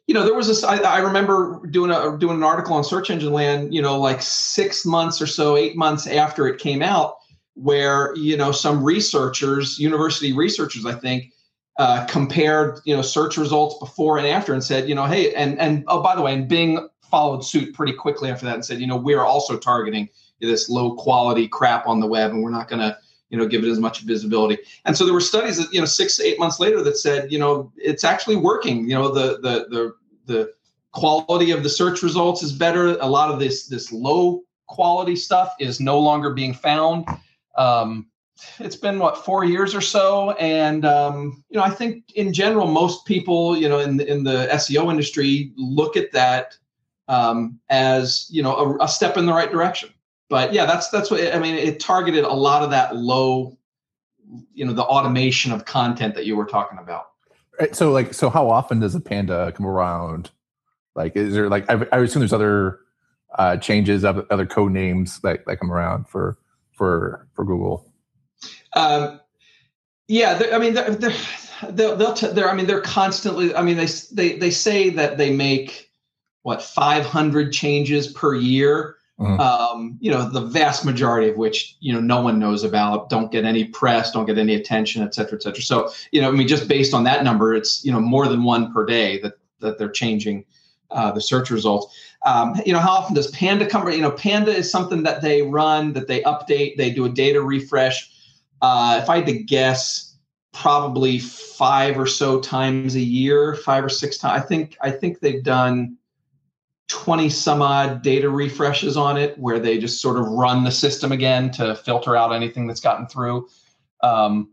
you know there was this I, I, remember doing a doing an article on search engine land you know like six months or so eight months after it came out where you know some researchers university researchers i think uh, compared you know search results before and after and said you know hey and and oh by the way and bing followed suit pretty quickly after that and said you know we're also targeting this low quality crap on the web and we're not going to you know give it as much visibility. And so there were studies that you know six to eight months later that said you know it's actually working. You know the the the the quality of the search results is better. A lot of this this low quality stuff is no longer being found. Um, it's been what four years or so? And um, you know i think in general most people you know in the, in the seo industry look at that um, as you know a, a step in the right direction but yeah, that's that's what I mean. It targeted a lot of that low, you know, the automation of content that you were talking about. Right, so like, so how often does a panda come around? Like, is there like I, I assume there's other uh, changes of other code names that, that come around for for for Google. Um, yeah, I mean, they're, they're, they'll, they'll t- they're, I mean, they're constantly. I mean, they they they say that they make what 500 changes per year Mm-hmm. Um, you know, the vast majority of which you know no one knows about, don't get any press, don't get any attention, et cetera, et cetera. So you know, I mean, just based on that number, it's you know more than one per day that that they're changing uh, the search results. Um, you know, how often does Panda come? You know, Panda is something that they run, that they update, they do a data refresh. Uh, if I had to guess, probably five or so times a year, five or six times. I think I think they've done 20 some odd data refreshes on it where they just sort of run the system again to filter out anything that's gotten through. Um,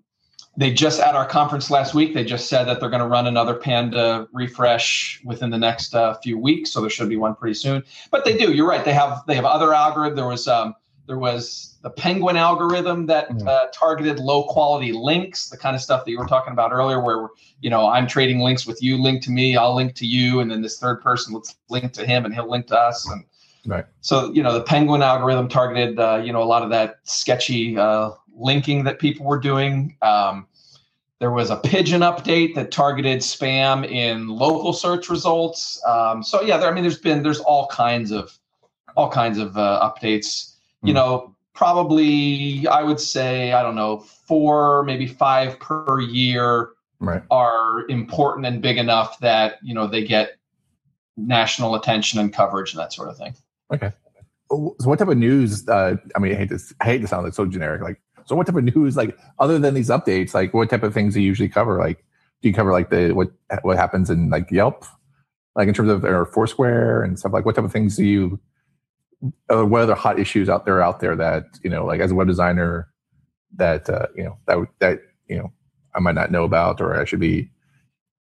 they just at our conference last week, they just said that they're going to run another Panda refresh within the next uh, few weeks. So there should be one pretty soon. But they do. You're right. They have they have other algorithm. There was um, there was the Penguin algorithm that mm-hmm. uh, targeted low quality links, the kind of stuff that you were talking about earlier, where you know I'm trading links with you, link to me, I'll link to you, and then this third person will link to him, and he'll link to us, and right. So you know the Penguin algorithm targeted uh, you know a lot of that sketchy uh, linking that people were doing. Um, there was a pigeon update that targeted spam in local search results. Um, so yeah, there, I mean, there's been there's all kinds of all kinds of uh, updates. You mm. know, probably I would say I don't know four maybe five per year right. are important and big enough that you know they get national attention and coverage and that sort of thing. Okay. So what type of news? Uh, I mean, I hate this. I hate to sound like so generic. Like, so what type of news? Like, other than these updates, like what type of things do you usually cover? Like, do you cover like the what what happens in like Yelp, like in terms of or Foursquare and stuff? Like, what type of things do you uh, what other hot issues out there out there that you know like as a web designer that uh, you know that that you know I might not know about or I should be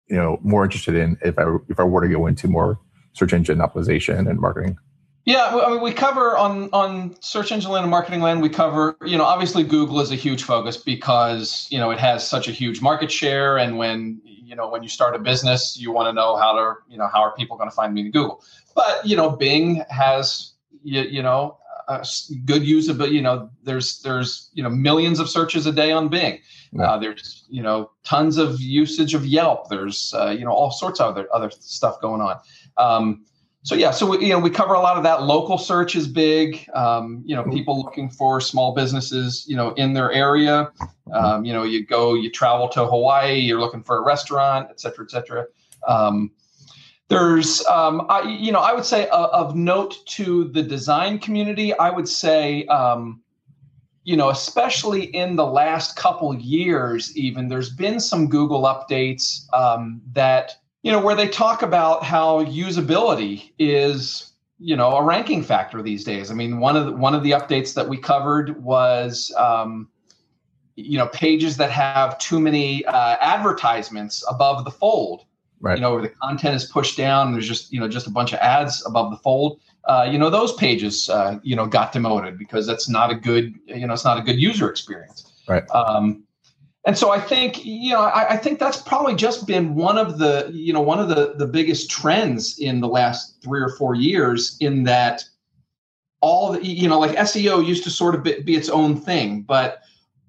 you know more interested in if I if I were to go into more search engine optimization and marketing. Yeah, I mean, we cover on on search engine land and marketing land. We cover, you know, obviously Google is a huge focus because you know it has such a huge market share, and when you know when you start a business, you want to know how to, you know, how are people going to find me in Google. But you know, Bing has, you, you know, uh, good usability. You know, there's there's you know millions of searches a day on Bing. Uh, there's you know tons of usage of Yelp. There's uh, you know all sorts of other other stuff going on. Um, so yeah, so we, you know we cover a lot of that. Local search is big. Um, you know, people looking for small businesses, you know, in their area. Um, you know, you go, you travel to Hawaii, you're looking for a restaurant, et cetera, et cetera. Um, there's, um, I, you know, I would say uh, of note to the design community, I would say, um, you know, especially in the last couple years, even there's been some Google updates um, that you know where they talk about how usability is you know a ranking factor these days. I mean, one of the, one of the updates that we covered was. Um, you know pages that have too many uh, advertisements above the fold right. you know, where the content is pushed down and there's just, you know, just a bunch of ads above the fold. Uh, you know, those pages, uh, you know, got demoted because that's not a good, you know, it's not a good user experience. Right. Um, and so I think, you know, I, I, think that's probably just been one of the, you know, one of the the biggest trends in the last three or four years in that all the, you know, like SEO used to sort of be, be its own thing, but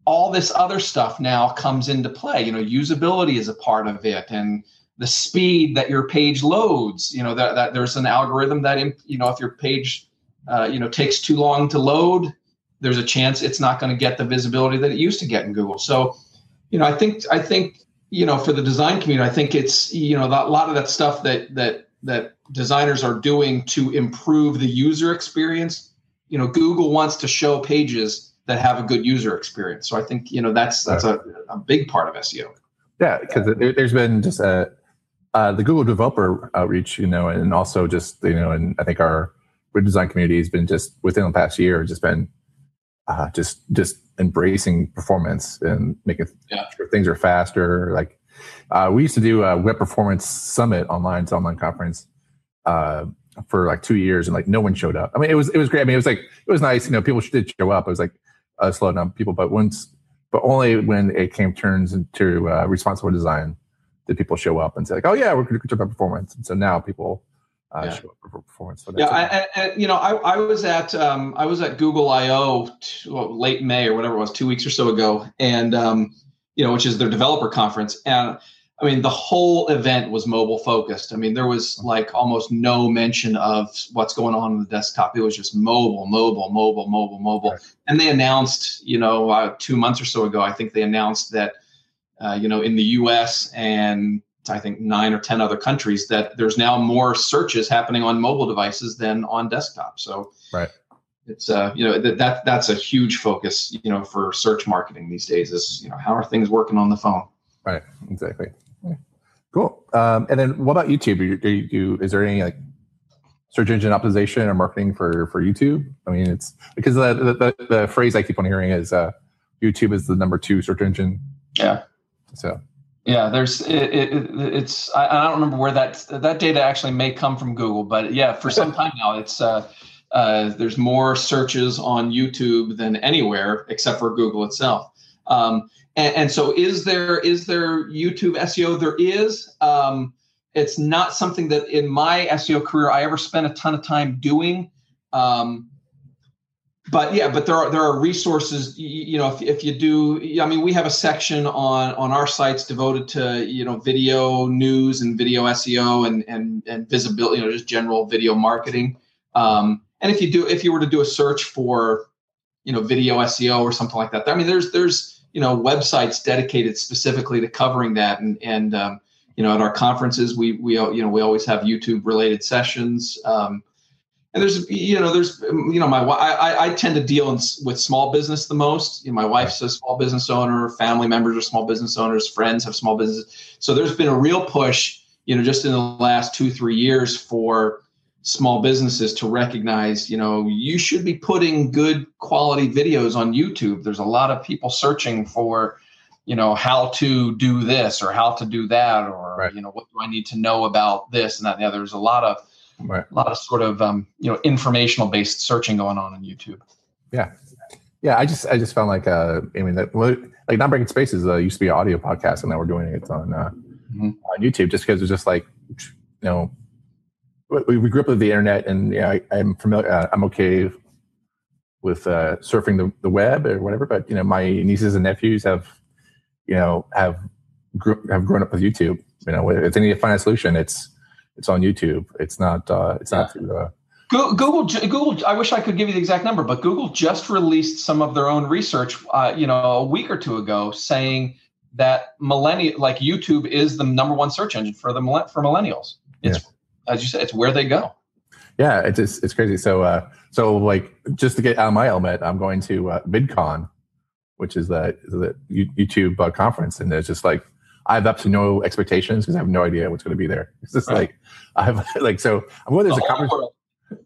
all this other stuff now comes into play. You know, usability is a part of it, and the speed that your page loads you know that, that there's an algorithm that you know if your page uh, you know takes too long to load there's a chance it's not going to get the visibility that it used to get in google. So you know i think i think you know for the design community i think it's you know a lot of that stuff that that that designers are doing to improve the user experience you know google wants to show pages that have a good user experience. So i think you know that's that's a, a big part of seo yeah because there, has been just a uh, the Google developer outreach, you know, and also just you know, and I think our web design community has been just within the past year just been uh, just just embracing performance and making yeah. sure things are faster. Like uh, we used to do a web performance summit online, it's online conference uh, for like two years, and like no one showed up. I mean, it was it was great. I mean, it was like it was nice. You know, people did show up. It was like a slow down people, but once, but only when it came turns into uh, responsive design did people show up and say like, oh yeah, we're going to about performance, and so now people uh, yeah. show up for performance. So yeah, I, and, you know, I, I was at um, I was at Google I/O late May or whatever it was, two weeks or so ago, and um, you know, which is their developer conference, and I mean, the whole event was mobile focused. I mean, there was like almost no mention of what's going on on the desktop. It was just mobile, mobile, mobile, mobile, mobile. Right. And they announced, you know, uh, two months or so ago, I think they announced that uh, you know, in the U.S. and I think nine or ten other countries that there's now more searches happening on mobile devices than on desktop. So right. It's uh, you know that, that that's a huge focus you know for search marketing these days is you know how are things working on the phone? Right. Exactly. Cool. Um, and then what about youtube? Do you, do you, is there any like search engine optimization or marketing for for youtube? I mean it's because the the, the phrase i keep on hearing is uh, youtube is the number two search engine. Yeah so yeah, there's it, it, it's I, I, don't remember where that that data actually may come from Google, but yeah, for some time now it's uh, uh, there's more searches on YouTube than anywhere except for Google itself. Um, and, and, so is there is there YouTube SEO? There is. Um, it's not something that in my SEO career I ever spent a ton of time doing. Um, but yeah, but there are there are resources. You, know, if, if you do, I mean, we have a section on on our sites devoted to you know video news and video SEO and and and visibility, you know, just general video marketing. Um, and if you do, if you were to do a search for you know video SEO or something like that, I mean, there's there's you know websites dedicated specifically to covering that, and and um, you know at our conferences we we you know we always have YouTube related sessions. Um, and there's you know there's you know my I, I tend to deal in, with small business the most. You know, my wife's a small business owner family members are small business owners friends have small business so there's been a real push you know just in the last two three years for small businesses to recognize you know you should be putting good quality videos on youtube. There's a lot of people searching for you know how to do this or how to do that or right. you know what do i need to know about this and that and the other. There's a lot of Right. A lot of sort of um, you know informational based searching going on on YouTube. Yeah, yeah. I just I just found like uh, I mean that like Non Breaking Spaces uh, used to be an audio podcast, and now we're doing it on uh, mm-hmm. on YouTube just because it's just like you know we, we grew up with the internet, and yeah, I, am familiar. Uh, I'm okay with uh, surfing the, the web or whatever, but you know my nieces and nephews have you know have grew, have grown up with YouTube. You know, if they need to find a solution, it's it's on YouTube. It's not. Uh, it's not through. Uh, Google, Google. I wish I could give you the exact number, but Google just released some of their own research, uh, you know, a week or two ago, saying that millennial, like YouTube, is the number one search engine for the for millennials. It's yeah. as you said, it's where they go. Yeah, it's it's, it's crazy. So, uh, so like, just to get out of my element, I'm going to uh, VidCon, which is the the YouTube uh, conference, and it's just like I have absolutely no expectations because I have no idea what's going to be there. It's just right. like I have like so I'm going there's the a conference. World.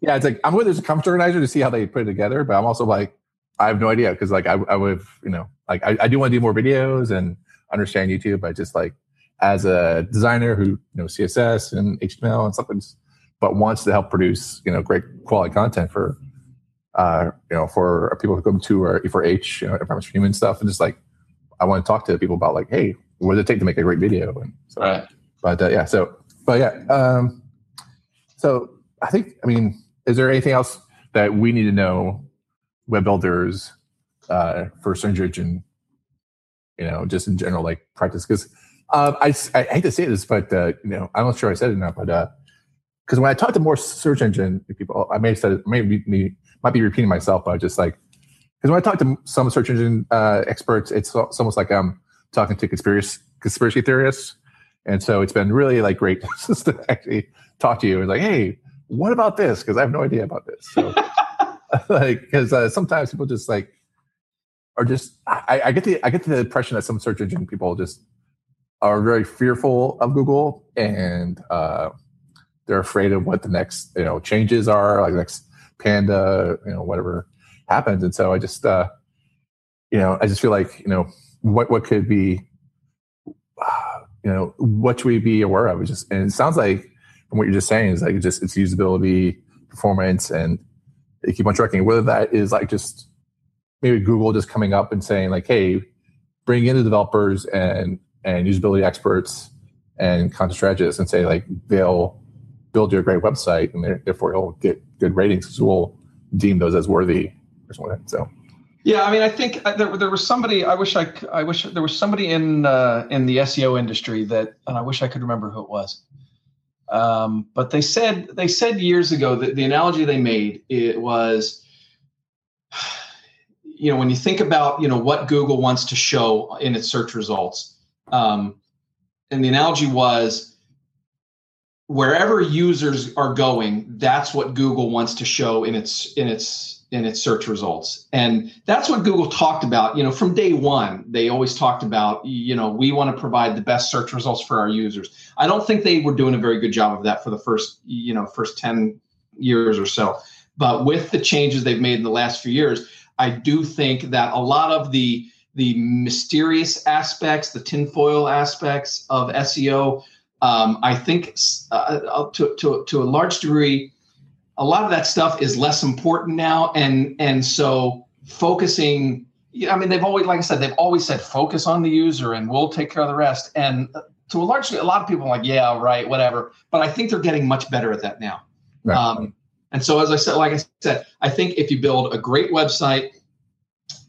Yeah, it's like I'm going there's a conference organizer to see how they put it together, but I'm also like I have no idea because like I I would you know like I, I do want to do more videos and understand YouTube, but just like as a designer who knows CSS and HTML and something, but wants to help produce you know great quality content for uh, you know for people who come to or E4H, you know, environments for human stuff, and just like I want to talk to people about like, hey, what does it take to make a great video? And so, right. But uh, yeah, so but yeah, um, so I think I mean, is there anything else that we need to know, web builders, uh, for search engine, you know, just in general, like practice? Because uh, I I hate to say this, but uh, you know, I'm not sure I said it enough, but uh, because when I talk to more search engine people, I may have said it, maybe me might be repeating myself, but just like because when I talk to some search engine uh, experts, it's, it's almost like I'm talking to conspiracy conspiracy theorists, and so it's been really like great just to actually talk to you and like, hey, what about this? Because I have no idea about this. So, like, because uh, sometimes people just like are just I, I get the I get the impression that some search engine people just are very fearful of Google and uh, they're afraid of what the next you know changes are, like next Panda, you know, whatever happens. And so I just uh, you know I just feel like you know what what could be you know what should we be aware of? It just and it sounds like from what you're just saying is like just it's usability, performance, and they keep on tracking. Whether that is like just maybe Google just coming up and saying like, hey, bring in the developers and and usability experts and content strategists and say like they'll build you a great website and therefore you'll get good ratings because we'll deem those as worthy or something. So yeah, I mean, I think uh, there, there was somebody. I wish I, I wish there was somebody in uh, in the SEO industry that, and I wish I could remember who it was. Um, but they said they said years ago that the analogy they made it was, you know, when you think about you know what Google wants to show in its search results, um, and the analogy was wherever users are going, that's what Google wants to show in its in its in its search results. And that's what Google talked about. You know, from day one, they always talked about, you know, we want to provide the best search results for our users. I don't think they were doing a very good job of that for the first, you know, first 10 years or so. But with the changes they've made in the last few years, I do think that a lot of the the mysterious aspects, the tinfoil aspects of SEO, um, I think uh, uh, to, to, to a large degree, a lot of that stuff is less important now and and so focusing i mean they've always like i said they've always said focus on the user and we'll take care of the rest. And to a large a lot of people are like yeah right whatever. But i think they're getting much better at that now. Right. um, and so as i said like i said i think if you build a great website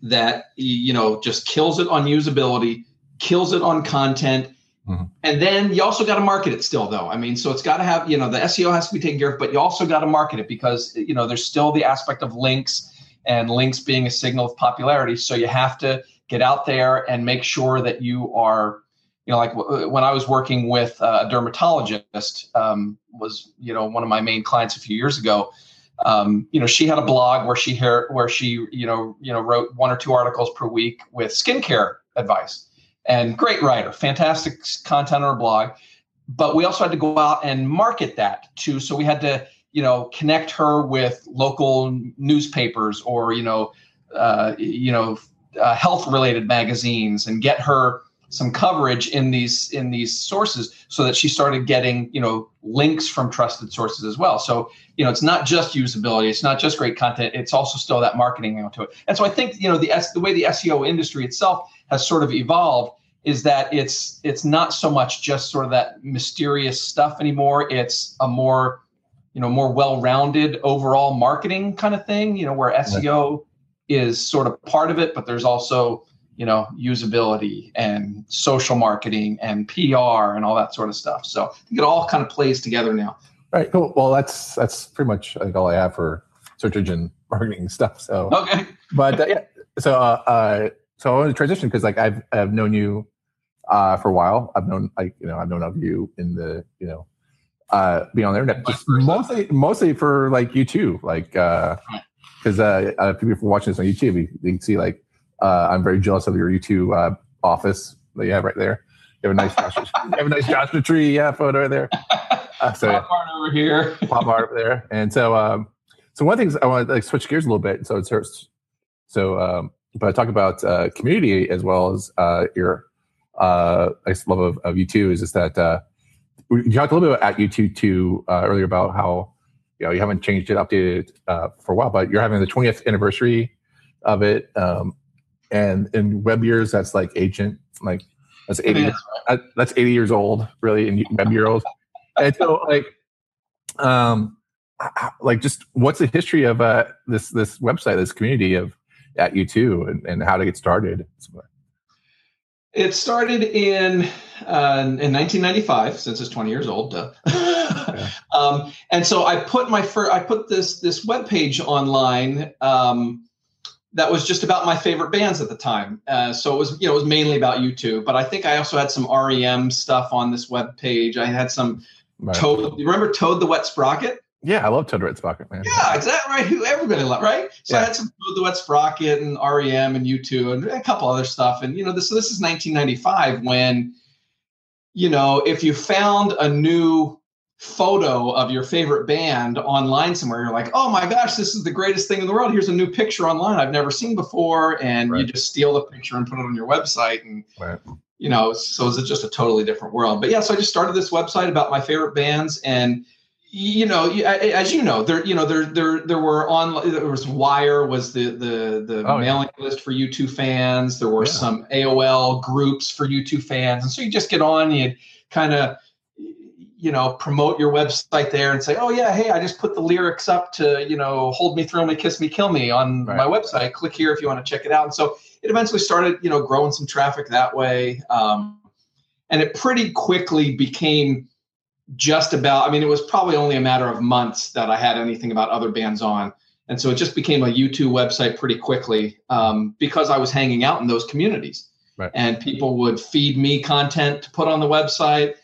that you know just kills it on usability kills it on content Mm-hmm. And then you also got to market it still, though. I mean, so it's got to have, you know, the SEO has to be taken care of, but you also got to market it because, you know, there's still the aspect of links and links being a signal of popularity. So you have to get out there and make sure that you are, you know, like w- when I was working with a dermatologist, um, was, you know, one of my main clients a few years ago. Um, you know, she had a blog where she where she, you know, you know, wrote one or two articles per week with skincare advice and great writer, fantastic content on her blog. But we also had to go out and market that too. So we had to, you know, connect her with local newspapers or, you know, uh, you know, uh, health related magazines and get her some coverage in these in these sources so that she started getting you know links from trusted sources as well so you know it's not just usability it's not just great content it's also still that marketing to it and so i think you know the the way the seo industry itself has sort of evolved is that it's it's not so much just sort of that mysterious stuff anymore. It's a more you know more well-rounded overall marketing kind of thing you know where seo is sort of part of it but there's also you know usability and social marketing and pr and all that sort of stuff. So i think it all kind of plays together now. All right cool. Well that's that's pretty much i think all i have for search engine marketing stuff so. Okay. But uh, yeah so uh, uh so i want to transition because like i've i've known you uh for a while i've known like you know i've known of you in the you know uh be on the internet just mostly mostly for like U2 like uh because uh, uh people watching this on youtube you, you can see like uh, I'm very jealous of your YouTube uh, office that you have right there. You have a nice Joshua, you have a nice Joshua tree yeah, photo right there. Uh, so pop art over here, pop art over there. And so, um, so one of the things I want to like switch gears a little bit. So it's so, um, but I talk about uh, community as well as uh, your uh, I love of, of U2. Is just that uh, you talked a little bit about at YouTube too uh, earlier about how you know you haven't changed it, updated uh, for a while, but you're having the 20th anniversary of it. Um, and in web years that's like ancient like that's 80 that's 80 years old really in web years and so like um like just what's the history of uh this this website this community of at U2 and, and how to get started it started in uh, in 1995 since it's 20 years old yeah. um, and so i put my first i put this this web page online um, that was just about my favorite bands at the time. Uh, so it was, you know, it was mainly about U2. But I think I also had some REM stuff on this web page. I had some right. Toad. You remember Toad the Wet Sprocket? Yeah, I love Toad the Sprocket, man. Yeah, is that right? Who everybody loved, right? So yeah. I had some Toad the Wet Sprocket and REM and U2 and a couple other stuff. And you know, this so this is 1995 when, you know, if you found a new photo of your favorite band online somewhere you're like oh my gosh this is the greatest thing in the world here's a new picture online i've never seen before and right. you just steal the picture and put it on your website and right. you know so it's just a totally different world but yeah so i just started this website about my favorite bands and you know as you know there you know there there there were on there was wire was the the the oh, mailing yeah. list for u2 fans there were yeah. some aol groups for u2 fans and so you just get on you kind of you know promote your website there and say oh yeah hey i just put the lyrics up to you know hold me thrill me kiss me kill me on right. my website click here if you want to check it out and so it eventually started you know growing some traffic that way um, and it pretty quickly became just about i mean it was probably only a matter of months that i had anything about other bands on. And so it just became a U2 website pretty quickly um, because i was hanging out in those communities. Right. and people would feed me content to put on the website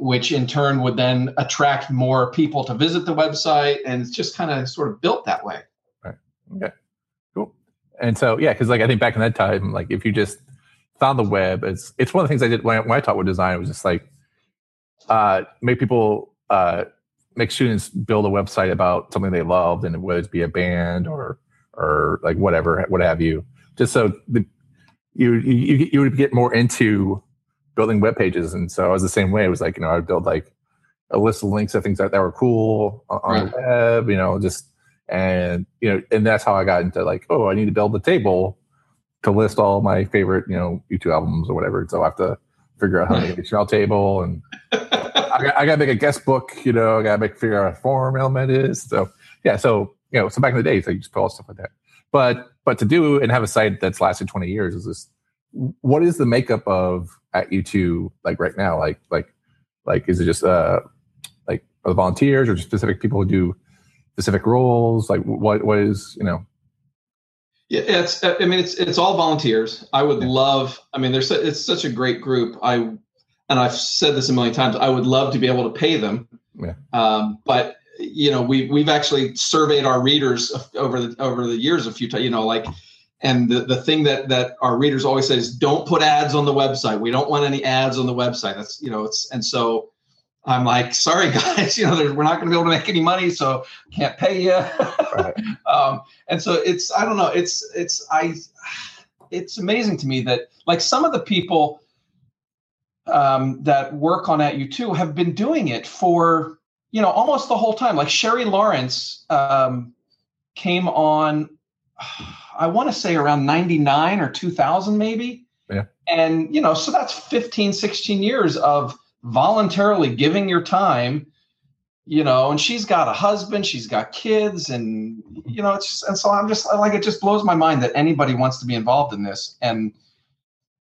which in turn would then attract more people to visit the website and it's just kind of sort of built that way. Right. Okay. Cool. And so yeah because like i think back in that time like if you just found the web it's it's one of the things i did when I, when I taught with design it was just like uh make people uh make students build a website about something they loved and whether it be a band or or like whatever what have you just so the, you you you would get more into building web pages. And so I was the same way. It was like, you know, I would build like a list of links of things that, that were cool on, right. the web, you know, just, and, you know, and that's how I got into like, oh, I need to build a table to list all my favorite, you know, U2 albums or whatever. So I have to figure out how to make a HTML table and I, got, I got to make a guest book, you know, I got to make figure out a form element is. So yeah. So, you know, so back in the day, so you just put all stuff like that. But, but to do and have a site that's lasted 20 years is this, what is the makeup of at U2 like right now? Like like like is it just uh like are the volunteers or specific people who do specific roles? Like what what is you know? Yeah, it's I mean it's it's all volunteers. I would love. I mean, there's it's such a great group. I and I've said this a million times. I would love to be able to pay them. Yeah. Um, but you know, we we've actually surveyed our readers over the over the years a few times. You know, like and the, the thing that that our readers always say is don't put ads on the website we don't want any ads on the website that's you know it's and so i'm like sorry guys you know we're not going to be able to make any money so can't pay you right. um, and so it's i don't know it's it's i it's amazing to me that like some of the people um, that work on at U2 have been doing it for you know almost the whole time. Like Sherry Lawrence um, came on, I want to say around 99 or 2000 maybe. Yeah. And you know, so that's 15, 16 years of voluntarily giving your time you know, and she's got a husband, she's got kids, and you know, it's just, and so I'm just like it just blows my mind that anybody wants to be involved in this, and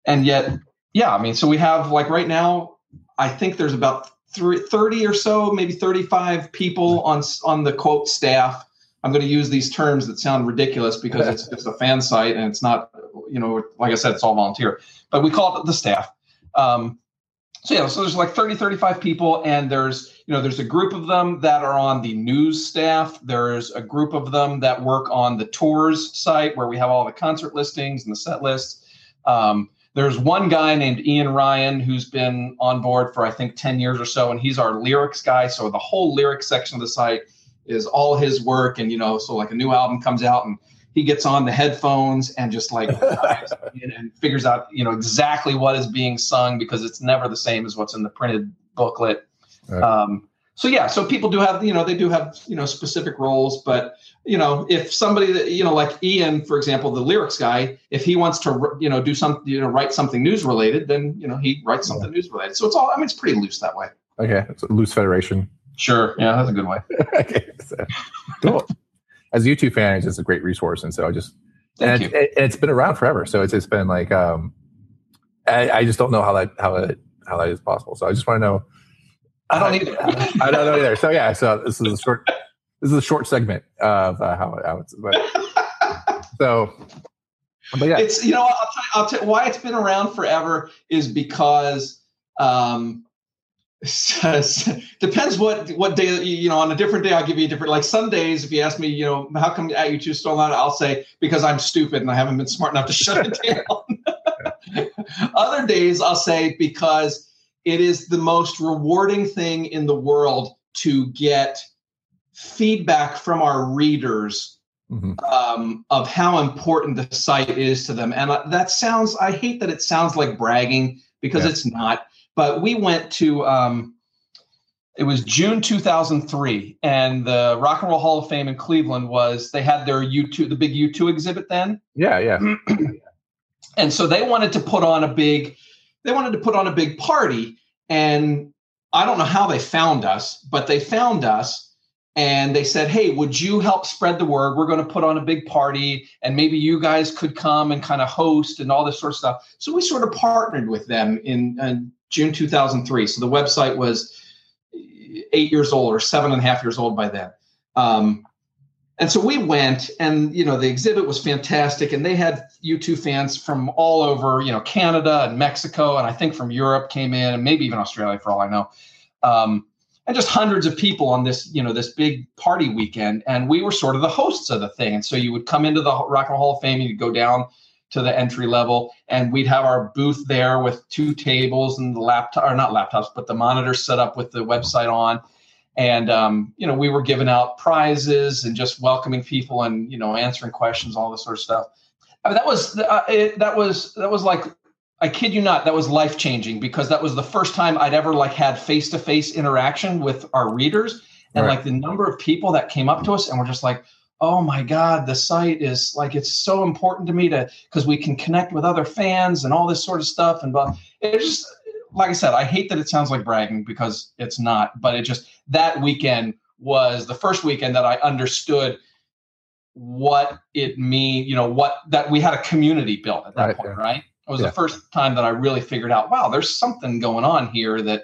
and yet, yeah, I mean, so we have like right now, I think there's about three, 30 or so, maybe 35 people on on the quote staff. I'm going to use these terms that sound ridiculous because it's it's a fan site and it's not, you know, like I said, it's all volunteer, but we call it the staff. Um, so yeah, so there's like 30, 35 people, and there's you know there's a group of them that are on the news staff. There's a group of them that work on the tours site where we have all the concert listings and the set lists. Um, there's one guy named Ian Ryan who's been on board for I think 10 years or so, and he's our lyrics guy. So the whole lyrics section of the site is all his work, and you know, so like a new album comes out and he gets on the headphones and just like and figures out you know exactly what is being sung because it's never the same as what's in the printed booklet right. um, so yeah so people do have you know they do have you know specific roles but you know if somebody that you know like ian for example the lyrics guy if he wants to you know do something you know write something news related then you know he writes something yeah. news related so it's all i mean it's pretty loose that way okay it's a loose federation sure yeah that's a good way okay so, cool as a U2 fan, it's just a great resource. And so I just, Thank and, it, has been around forever. So it's, it's been like, um, I, I, just don't know how that, how it, how that is possible. So I just want to know. I don't either. I don't know either. So yeah, so this is a short, this is a short segment of uh, how, how it's, but, so, but yeah, it's, you know, I'll tell you, I'll tell you why it's been around forever is because, um, depends what what day you know on a different day i'll give you a different like some days if you ask me you know how come at U2 still on i'll say because i'm stupid and i haven't been smart enough to shut it down other days i'll say because it is the most rewarding thing in the world to get feedback from our readers mm-hmm. um, of how important the site is to them and uh, that sounds i hate that it sounds like bragging because yeah. it's not but we went to um, it was June 2003, and the Rock and Roll Hall of Fame in Cleveland was they had their U2 the big U2 exhibit then. Yeah, yeah. and so they wanted to put on a big they wanted to put on a big party and I don't know how they found us, but they found us and they said, "Hey, would you help spread the word? We're going to put on a big party, and maybe you guys could come and kind of host and all this sort of stuff." So we sort of partnered with them in, in June 2003. So the website was eight years old or seven and a half years old by then. Um, and so we went, and you know the exhibit was fantastic, and they had U2 fans from all over, you know, Canada and Mexico, and I think from Europe came in, and maybe even Australia for all I know. Um, and just hundreds of people on this, you know, this big party weekend. And we were sort of the hosts of the thing. And so you would come into the Rock and Roll Hall of Fame, and you'd go down to the entry level, and we'd have our booth there with two tables and the laptop, or not laptops, but the monitors set up with the website on. And um, you know, we were giving out prizes and just welcoming people and you know answering questions, all this sort of stuff. I mean, that was uh, it, that was that was like I kid you not, that was life changing because that was the first time I'd ever like had face to face interaction with our readers, and right. like the number of people that came up to us and were just like, "Oh my god, the site is like it's so important to me to because we can connect with other fans and all this sort of stuff." And but it just like I said, I hate that it sounds like bragging because it's not, but it just that weekend was the first weekend that I understood what it mean, you know, what that we had a community built at that right, point, yeah. right? It was yeah. the first time that I really figured out, wow, there's something going on here that,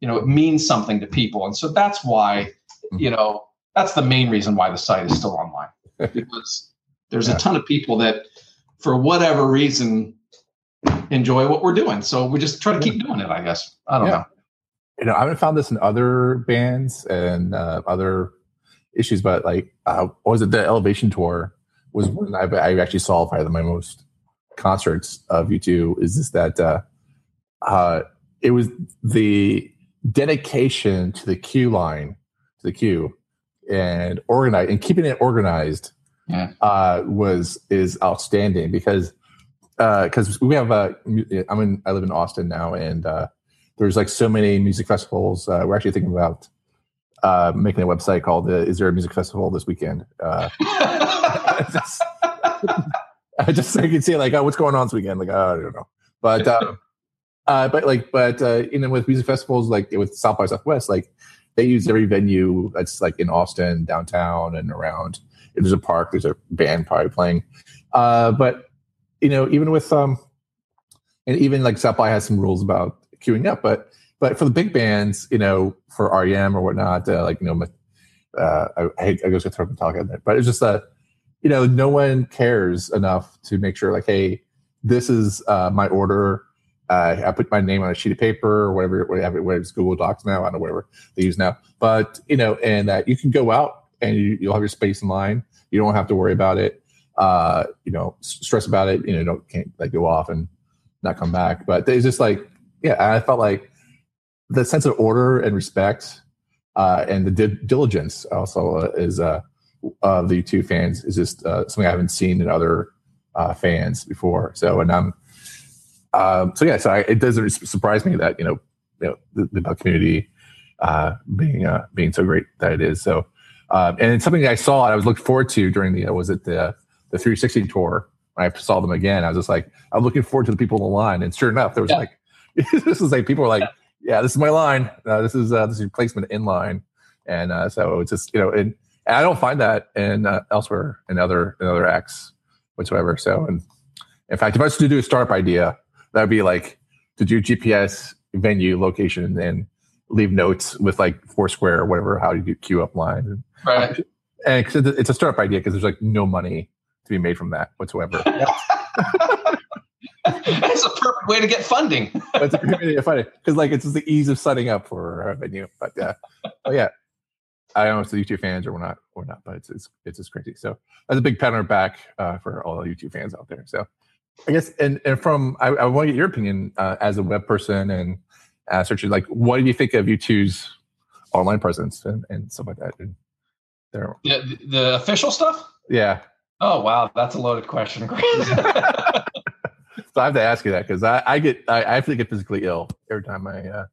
you know, it means something to people. And so that's why, mm-hmm. you know, that's the main reason why the site is still online because there's yeah. a ton of people that, for whatever reason, enjoy what we're doing. So we just try to keep doing it, I guess. I don't yeah. know. You know, I haven't found this in other bands and uh, other issues, but like, uh, was it the Elevation Tour was one I, I actually saw probably my most concerts of U2 is this that uh, uh, it was the dedication to the queue line, to the queue, and organize and keeping it organized yeah. uh, was is outstanding because because uh, we have uh, I'm in I live in Austin now and uh, there's like so many music festivals. Uh, we're actually thinking about uh, making a website called uh, "Is there a music festival this weekend?" Uh, just, I just you can see like, oh, what's going on this weekend? Like, oh, I don't know, but um, uh, but like, but uh, you know, with music festivals like with South by Southwest, like they use every venue that's like in Austin, downtown, and around. If there's a park, there's a band probably playing. Uh, but you know, even with um, and even like South has some rules about queuing up, but but for the big bands, you know, for REM or whatnot, uh, like you know, uh, I, I hate I go to throw in there, but it's just that you know, no one cares enough to make sure like, hey, this is uh, my order. Uh, I put my name on a sheet of paper or whatever, whatever, whatever it's Google Docs now. I don't know whatever they use now, but you know, and that you can go out and you, you'll have your space in line. You don't have to worry about it. Uh, you know, stress about it. You know, don't can't like go off and not come back. But it's just like, yeah, I felt like the sense of order and respect uh, and the di- diligence also uh, is uh, of the U2 fans is just uh, something I haven't seen in other uh, fans before. So and um, um so yeah, so I, it doesn't surprise me that you know you know the, the community uh, being uh, being so great that it is. So um, and it's something I saw and I was looking forward to during the uh, was it the the 360 tour I saw them again. I was just like I'm looking forward to the people in the line, and sure enough, there was yeah. like this is like people were like. Yeah yeah, this is my line. Uh, this is uh, this is your placement in line, and uh, so it's just you know, and, and I don't find that in uh, elsewhere in other in other acts whatsoever. So, and in fact, if I was to do a startup idea, that would be like to do GPS venue location and leave notes with like Foursquare or whatever how you do queue up line. Right. And cause it's a startup idea because there's like no money to be made from that whatsoever. That's a perfect way to get funding. That's a perfect way to get funding because, like, it's just the ease of setting up for a venue. But yeah, oh yeah, I don't know if the U2 fans or we're not or not, but it's it's it's just crazy. So that's a big pat on our back uh, for all the U2 fans out there. So I guess and and from I, I want to get your opinion uh, as a web person and uh, searching like what do you think of U2's online presence and, and stuff like that? And there, the, the official stuff. Yeah. Oh wow, that's a loaded question. so I have to ask you that because I, I, get I, I have to get physically ill every time I. Uh,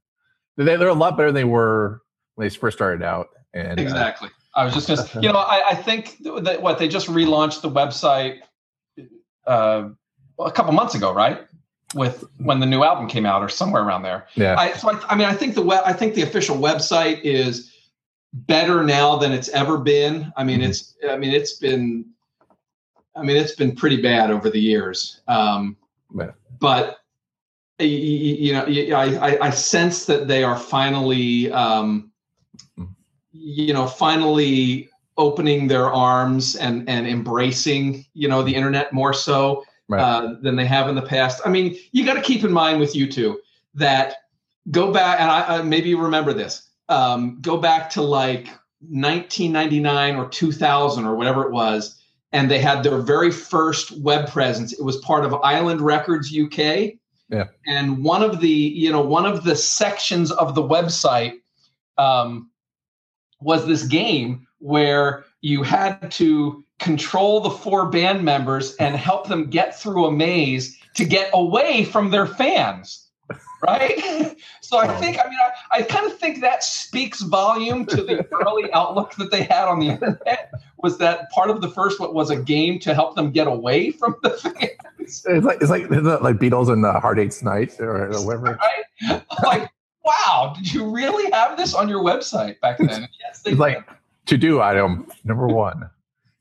they, they're a lot better than they were when they first started out. And uh, exactly, uh, I was just gonna. you know, I, I think that what they just relaunched the website uh, a couple months ago, right? With when the new album came out, or somewhere around there. Yeah. I, so I, I mean, I think the web. I think the official website is better now than it's ever been. I mean, mm-hmm. it's. I mean, it's been. I mean, it's been pretty bad over the years. Um, but you know, I, I sense that they are finally, um, you know, finally opening their arms and and embracing, you know, the internet more so right. uh, than they have in the past. I mean, you got to keep in mind with U2 that go back and I, maybe you remember this. Um, go back to like 1999 or 2000 or whatever it was and they had their very first web presence. It was part of Island Records UK. Yeah. And one of the, you know, one of the sections of the website um, was this game where you had to control the four band members and help them get through a maze to get away from their fans right? so I think, I mean, I, I kind of think that speaks volume to the early outlook that they had on the internet. Was that part of the first what was a game to help them get away from the fans? It's like it's like like Beatles and uh, the Hard Day's Night or whatever. Right? Like, wow, did you really have this on your website back then? Yes, they it's like to do item number one.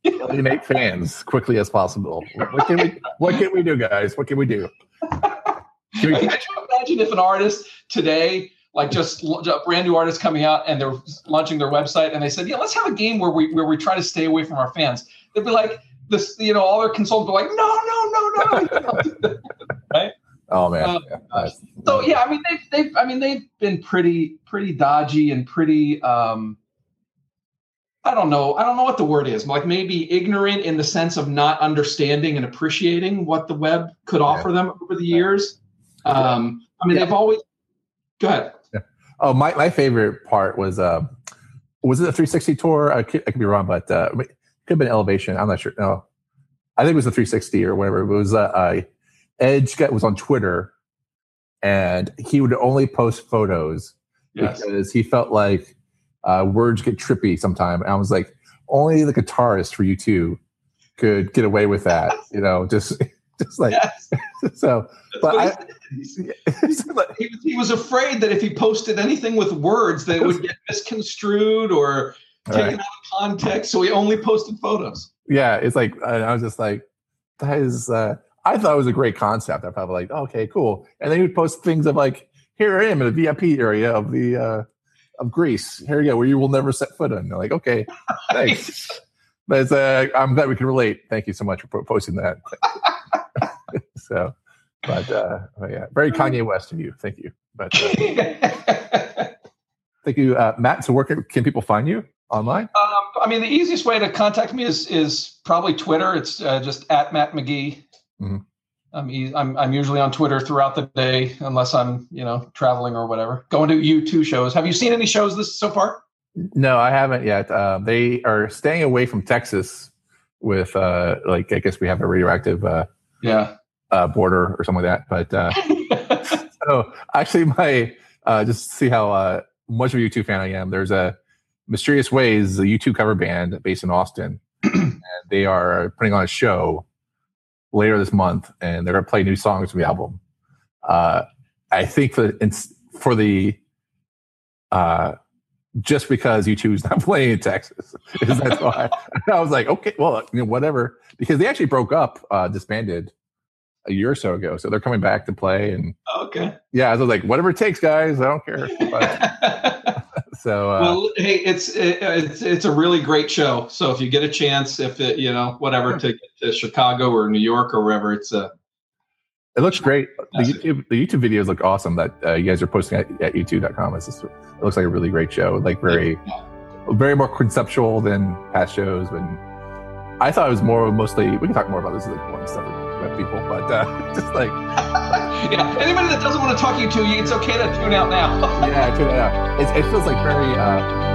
alienate fans quickly as possible. What can we what can we do, guys? What can we do? Can, you imagine if an artist today, like just a brand new artist coming out and they're launching their website and they said, yeah, let's have a game where we where we try to stay away from our fans. They'd be like, this, you know, all their consultants are like, no, no, no, no, right? Oh man. Um, yeah. So yeah, I mean they've they've I mean they've been pretty pretty dodgy and pretty um I don't know. I don't know what the word is. Like maybe ignorant in the sense of not understanding and appreciating what the web could offer them over the years. Um, I mean, yeah. they've always. Go ahead. Oh, my, my favorite part was uh, was it a 360 tour? I could, I could be wrong, but uh, it could have been Elevation. I'm not sure. No, I think it was a 360 or whatever. It was uh, uh Edge got, was on Twitter, and he would only post photos Yes. because he felt like uh, words get trippy sometime. And I was like, only the guitarist for U2 could get away with that, you know, just just like Yes. so. But I, he he, was- he was afraid that if he posted anything with words, that it would get misconstrued or taken Right. out of context. So he only posted photos. yeah, it's like I I was just like, that is. Uh, I thought it was a great concept. I probably like, okay, cool. And then he would post things of like, here I am in the VIP area of the uh, of Greece. Here you go, where you will never set foot in. They're like, okay, thanks. But it's, uh, I'm glad we can relate. Thank you so much for posting that. so, but, uh, but yeah, very Kanye West of you. Thank you. But uh, thank you, uh, Matt. So, where can, can people find you online? Um, I mean, the easiest way to contact me is is probably Twitter. It's uh, just at Matt McGee. Mhm. I'm, e- I'm I'm usually on Twitter throughout the day, unless I'm you know traveling or whatever. Going to U2 shows. Have you seen any shows this so far? No, I haven't yet. Uh, they are staying away from Texas with, uh, like, I guess we have a radioactive uh, Yeah. Uh, border or something like that. But uh, so actually, my uh, just see how uh, much of a U2 fan I am. There's a Mysterious Ways, a U2 cover band based in Austin, and they are putting on a show later this month, and they're going to play new songs from the album. Uh, I think for it's for the uh, just because U2 is not playing in Texas, is that's why I was like, okay, well, you know, whatever, because they actually broke up, uh, disbanded a year or so ago, so they're coming back to play, and okay. yeah, I was like, whatever it takes, guys, I don't care. But, so uh, well, hey, it's it's it's a really great show. So if you get a chance, if it you know whatever to get to Chicago or New York or wherever, it's a it looks great. The YouTube, the YouTube videos look awesome that uh, you guys are posting at, at youtube.com. It's just, it looks like a really great show, like very, very more conceptual than past shows. But I thought it was more mostly. We can talk more about this like more stuff with people, but uh, just like yeah. Anybody that doesn't want to talk you to you, it's okay to tune out now. yeah, tune it out. It, it feels like very uh,